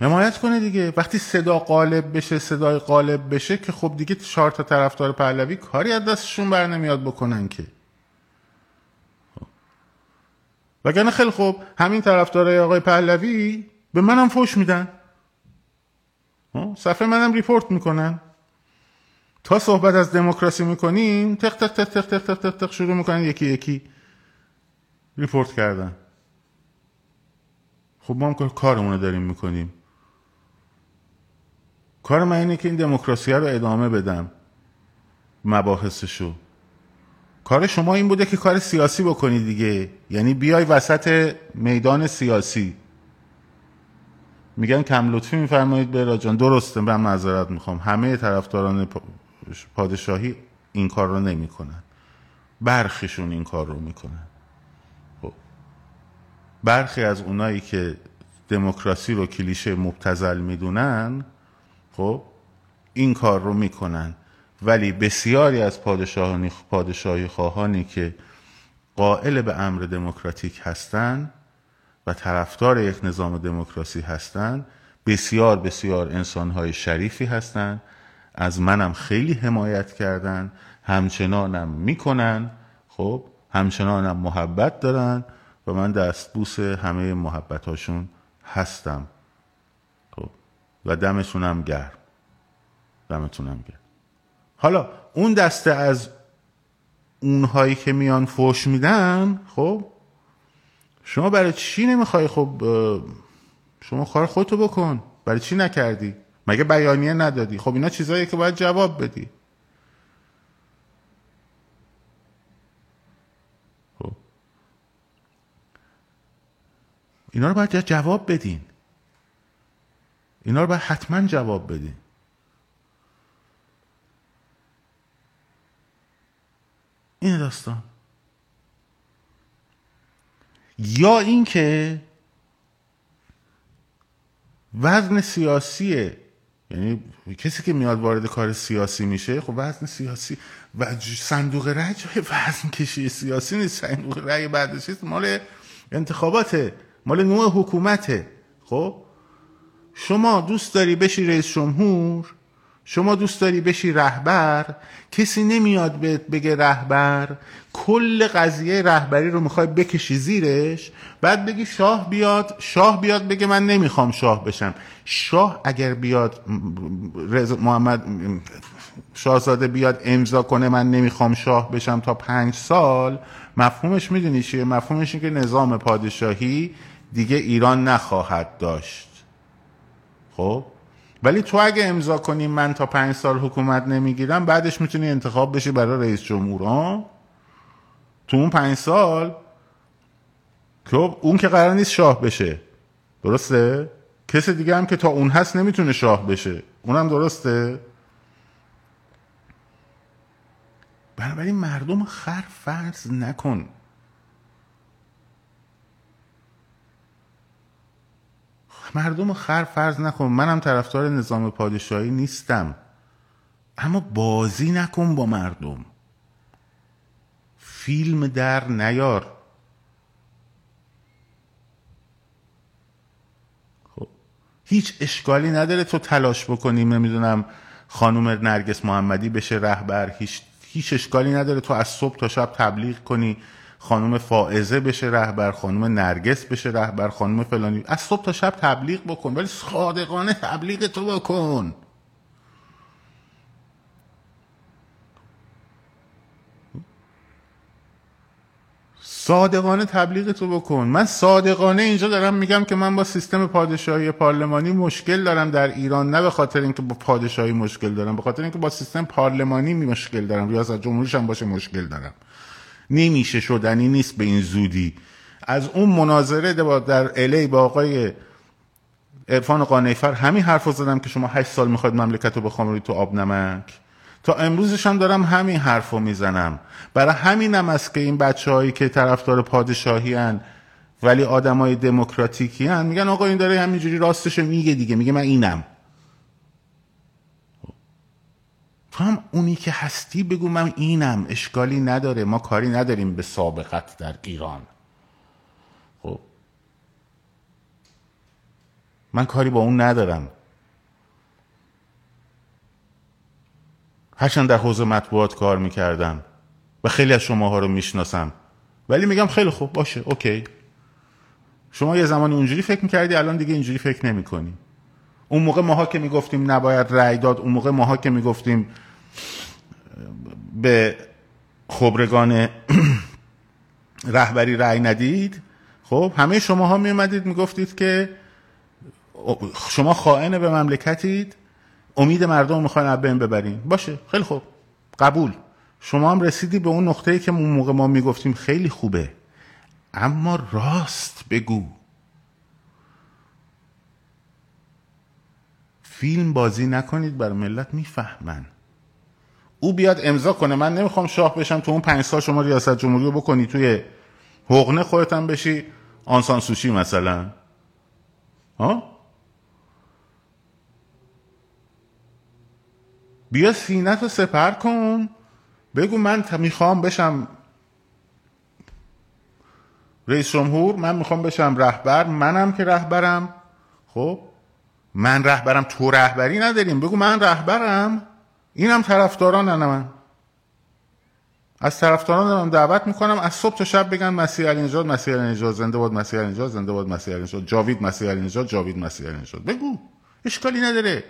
حمایت کنه دیگه. وقتی صدا قالب بشه صدای قالب بشه که خب دیگه چهار تا طرفدار پهلوی کاری از دستشون بر نمیاد بکنن که. وگرنه خیلی خوب. همین طرفدارای آقای پهلوی به منم فوش میدن. صفحه منم report می‌کنن. تا صحبت از دموکراسی می‌کنیم تق تق تق تق تق تق تق شروع می‌کنن یکی یکی report کردن. خب ما هم کارمون رو داریم می‌کنیم. کار من اینه که این دموکراسی رو ادامه بدم مباحثشو. کار شما این بوده که کار سیاسی بکنی دیگه. یعنی بیای وسط میدان سیاسی. میگن کم لطفی میفرمایید به جان درسته من معذرت می‌خوام. همه طرفداران پادشاهی این کار رو نمی‌کنن. برخیشون این کار رو می‌کنن. خب. برخی از اونایی که دموکراسی رو کلیشه مبتزل می‌دونن خب این کار رو می‌کنن. ولی بسیاری از پادشاهانی پادشاهی خواهانی که قائل به امر دموکراتیک هستند و طرفدار یک نظام دموکراسی هستند بسیار بسیار انسانهای شریفی هستند از منم خیلی حمایت کردن همچنانم می‌کنن خب؟ همچنانم محبت دارن و من دستبوس همه محبت هاشون هستم خب؟ و دمتونم گرم. دمتونم گرم. حالا اون دسته از اونهایی که میان فوش میدن خب شما برای چی نمی‌خوای خب شما کار خودتو بکن؟ برای چی نکردی؟ مگه بیانیه ندادی؟ خب اینا چیزایی که باید جواب بدی. خب. اینا رو باید جواب بدین. اینا رو باید حتما جواب بدین. این داستان. یا اینکه وزن سیاسیه. یعنی کسی که میاد وارد کار سیاسی میشه خب وزن سیاسی و صندوق رأی جای وزن کشی سیاسی نیست. صندوق رأی بعدش مال انتخاباته. مال نوع حکومته. خب؟ شما دوست داری بشی رئیس جمهور شما دوست داری بشی رهبر؟ کسی نمیاد بهت بگه رهبر. کل قضیه رهبری رو می‌خوای بکشی زیرش بعد بگی شاه بیاد شاه بیاد بگه من نمی‌خوام شاه بشم. شاه اگر بیاد محمد شاهزاده بیاد امضا کنه من نمی‌خوام شاه بشم تا پنج سال مفهومش می‌دونی چیه؟ مفهومش این که نظام پادشاهی دیگه ایران نخواهد داشت. خب؟ ولی تو اگه امضا کنی من تا پنج سال حکومت نمی‌گیرم بعدش می‌تونی انتخاب بشی برای رئیس جمهور ها؟ تو اون پنج سال که اون که قرار نیست شاه بشه. درسته؟ کسی دیگه هم که تا اون هست نمی‌تونه شاه بشه. اونم درسته؟ بنابراین مردم خر فرض نکن. مردم خر فرض نکن منم طرفدار نظام پادشاهی نیستم. اما بازی نکن با مردم. فیلم در نیار. خب هیچ اشکالی نداره تو تلاش بکنیم نمی‌دونم خانم نرگس محمدی بشه رهبر. هیچ هیچ اشکالی نداره تو از صبح تا شب تبلیغ کنی. خانم فائزه بشه رهبر خانم نرگس بشه رهبر خانم فلانی. از صبح تا شب تبلیغ بکن ولی صادقانه تبلیغ تو بکن. صادقانه تبلیغ تو بکن. من صادقانه اینجا دارم میگم که من با سیستم پادشاهی پارلمانی مشکل دارم در ایران نه به خاطر اینکه با پادشاهی مشکل دارم به خاطر اینکه با سیستم پارلمانی مشکل دارم. ریاست جمهوریش هم باشه مشکل دارم. نمیشه شدنی نیست به این زودی. از اون مناظره در الی با آقای عرفان قانیفر همین حرف زدم که شما هشت سال می‌خواید مملکت رو بخوام تو آب نمک تا امروزش هم دارم همین حرف رو می‌زنم. برای همینم است که این بچه هایی که طرفدار پادشاهی هن ولی آدم های دموکراتیکی هن میگن آقا این داره همینجوری راستش میگه دیگه میگه من اینم. تو هم اونی که هستی بگو من اینم اشکالی نداره ما کاری نداریم به سابقت در ایران. خب. من کاری با اون ندارم. هرچند در حوزه مطبوعات کار می‌کردم و خیلی از شماها رو می‌شناسم. ولی میگم خیلی خوب باشه اوکی. شما یه زمانی اونجوری فکر می‌کردی الان دیگه اینجوری فکر نمی‌کنی. اون موقع ماها که می‌گفتیم نباید رأی داد اون موقع ماها که می‌گفتیم به خبرگان رهبری رأی ندید؟ خب همه شماها میومدید می‌گفتید که شما خائن به مملکتید امید مردم می‌خواین از بین ببرین. باشه خیلی خوب قبول. شما هم رسیدی به اون نقطه‌ای که اون موقع ما می‌گفتیم خیلی خوبه. اما راست بگو. فیلم بازی نکنید بر ملت می‌فهمن. او بیاد امضا کنه. من نمی‌خوام شاه بشم تو اون پنج سال شما ریاست جمهوری رو بکنی توی حقنه خودتم بشی. آنسان سوشی مثلا؟ ها؟ بیا سینت رو سپر کن. بگو من می‌خوام بشم رئیس جمهور من می‌خوام بشم رهبر. منم که رهبرم. خب؟ من رهبرم تو رهبری نداریم. بگو من رهبرم. اینم طرفداران من. از طرفداران من دعوت می‌کنم از صبح تا شب بگن مسیح علی نژاد مسیح علی نژاد زنده باد مسیح علی نژاد زنده باد مسیح علی نژاد جاوید مسیح علی نژاد جاوید مسیح علی نژاد. بگو. اشکالی نداره.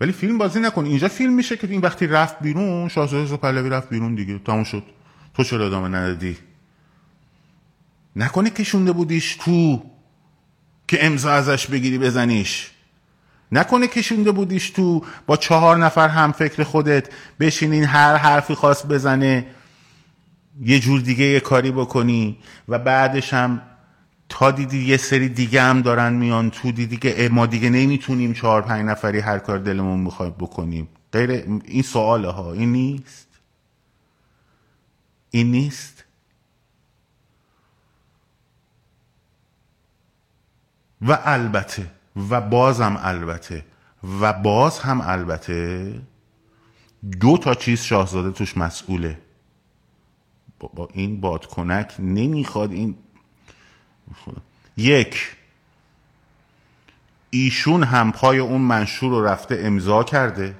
ولی فیلم بازی نکن. اینجا فیلم میشه که این وقتی رفت بیرون شاهزاده پهلوی رفت بیرون دیگه. تموم شد. تو چرا ادامه ندادی؟ نکنه کشونده بودیش تو. که امضا ازش بگیری بزنیش. نکنه کشونده بودیش تو با چهار نفر هم فکر خودت بشینین هر حرفی خواست بزنه یه جور دیگه یه کاری بکنی و بعدش هم تا دیدی یه سری دیگه هم دارن میان تو دیدی که ما دیگه نمی‌تونیم چهار پنج نفری هر کار دلمون می‌خوایم بکنیم. غیر این سواله ها. این نیست. این نیست. و البته و بازم البته و باز هم البته دو تا چیز شاهزاده توش مسئوله. با این بادکنک نمی‌خواد این یک ایشون هم پای اون منشور رو رفته امضا کرده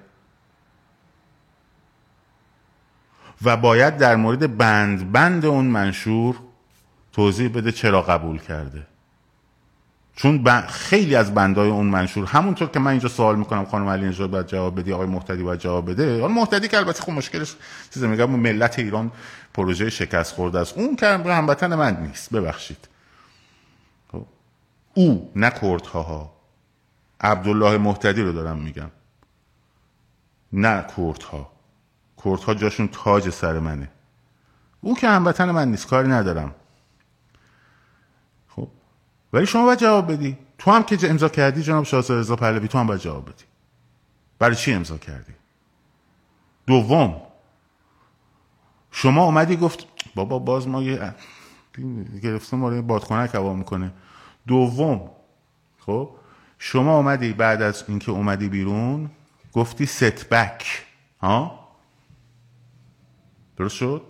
و باید در مورد بند بند اون منشور توضیح بده چرا قبول کرده. چون خیلی از بندای اون منشور همونطور که من اینجا سوال می‌کنم خانم علی نژاد باید جواب بدی آقای محتدی باید جواب بده؟ اون محتدی که البته خب مشکلش چیز میگم ملت ایران پروژه شکست خورده است. اون که هموطن من نیست ببخشید. خب. او نه کردها. ها عبدالله محتدی رو دارم میگم. نه کردها. کردها جاشون تاج سر منه. او که هموطن من نیست کاری ندارم. ولی شما باید جواب بدی. تو هم که امضا کردی جناب شاهزاده رضا پهلوی تو هم باید جواب بدی. برای چی امضا کردی؟ دوم شما اومدی گفت بابا باز ما یه گرفته ما بادکنک هوا می‌کنه. دوم خب شما اومدی بعد از اینکه اومدی بیرون گفتی ست بک ها؟ درست شد؟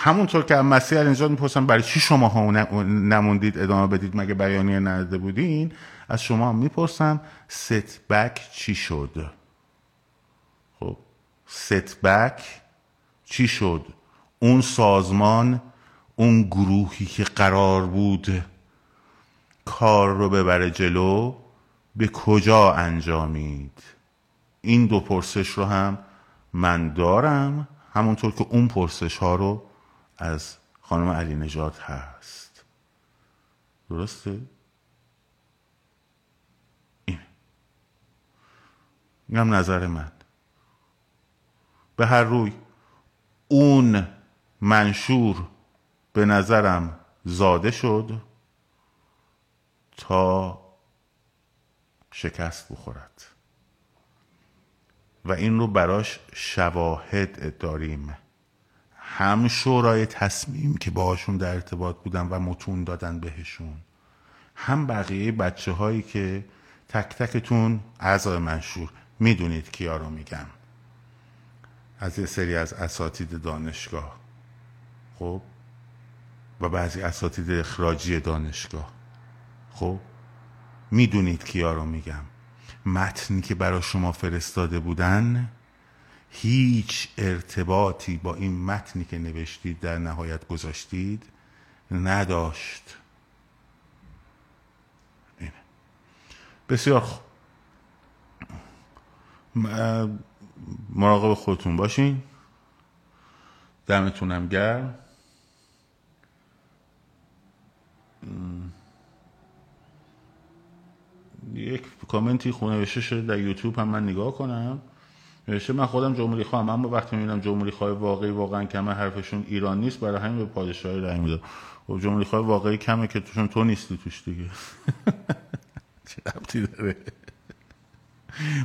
همونطور که مسیح اینجا می‌پرسن برای چی شما ها نموندید ادامه بدید مگه بیانیه نداده بودین؟ از شما می‌پرسم ست بک چی شد؟ خب ست بک چی شد؟ اون سازمان اون گروهی که قرار بود کار رو ببره جلو به کجا انجامید؟ این دو پرسش رو هم من دارم همونطور که اون پرسش ها رو از خانم علی نجات هست. درسته؟ اینه. میگم نظر من. به هر روی اون منشور به نظرم زاده شد تا شکست بخورد. و این رو براش شواهد داریم. هم شورای تصمیم که باهاشون در ارتباط بودن و متون دادن بهشون. هم بقیه بچه هایی که تک تکتون اعضای منشور می‌دونید کیا رو میگم. از یه سری از اساتید دانشگاه. خب؟ و بعضی اساتید اخراجی دانشگاه. خب؟ می‌دونید کیا رو میگم. متنی که برای شما فرستاده بودن هیچ ارتباطی با این متنی که نوشتید در نهایت گذاشتید نداشت. اینه. بسیار خوب. مراقب خودتون باشین. دمتونم گرم. یک کامنتی خونه شده در یوتیوب هم من نگاه کنم. نوشته من خودم جمهوری خواهم اما وقتی می‌بینم جمهوری خواه واقعی واقعا کمه حرفشون ایران نیست برای همین به پادشاهی رأی میدم. خب جمهوری خواه واقعی کمه که توشون تو نیستی توش دیگه. چه ربطی داره؟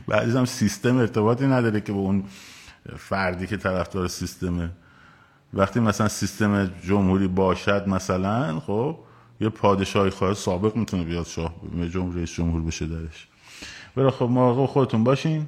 بعضی سیستم ارتباطی نداره که به اون فردی که طرفدار سیستمه. وقتی مثلا سیستم جمهوری باشد مثلا خب یه پادشاهی خواه سابق می‌تونه بیاد شاه جمهوری جمهور بشه درش. برای خب مراقب خودتون باشین.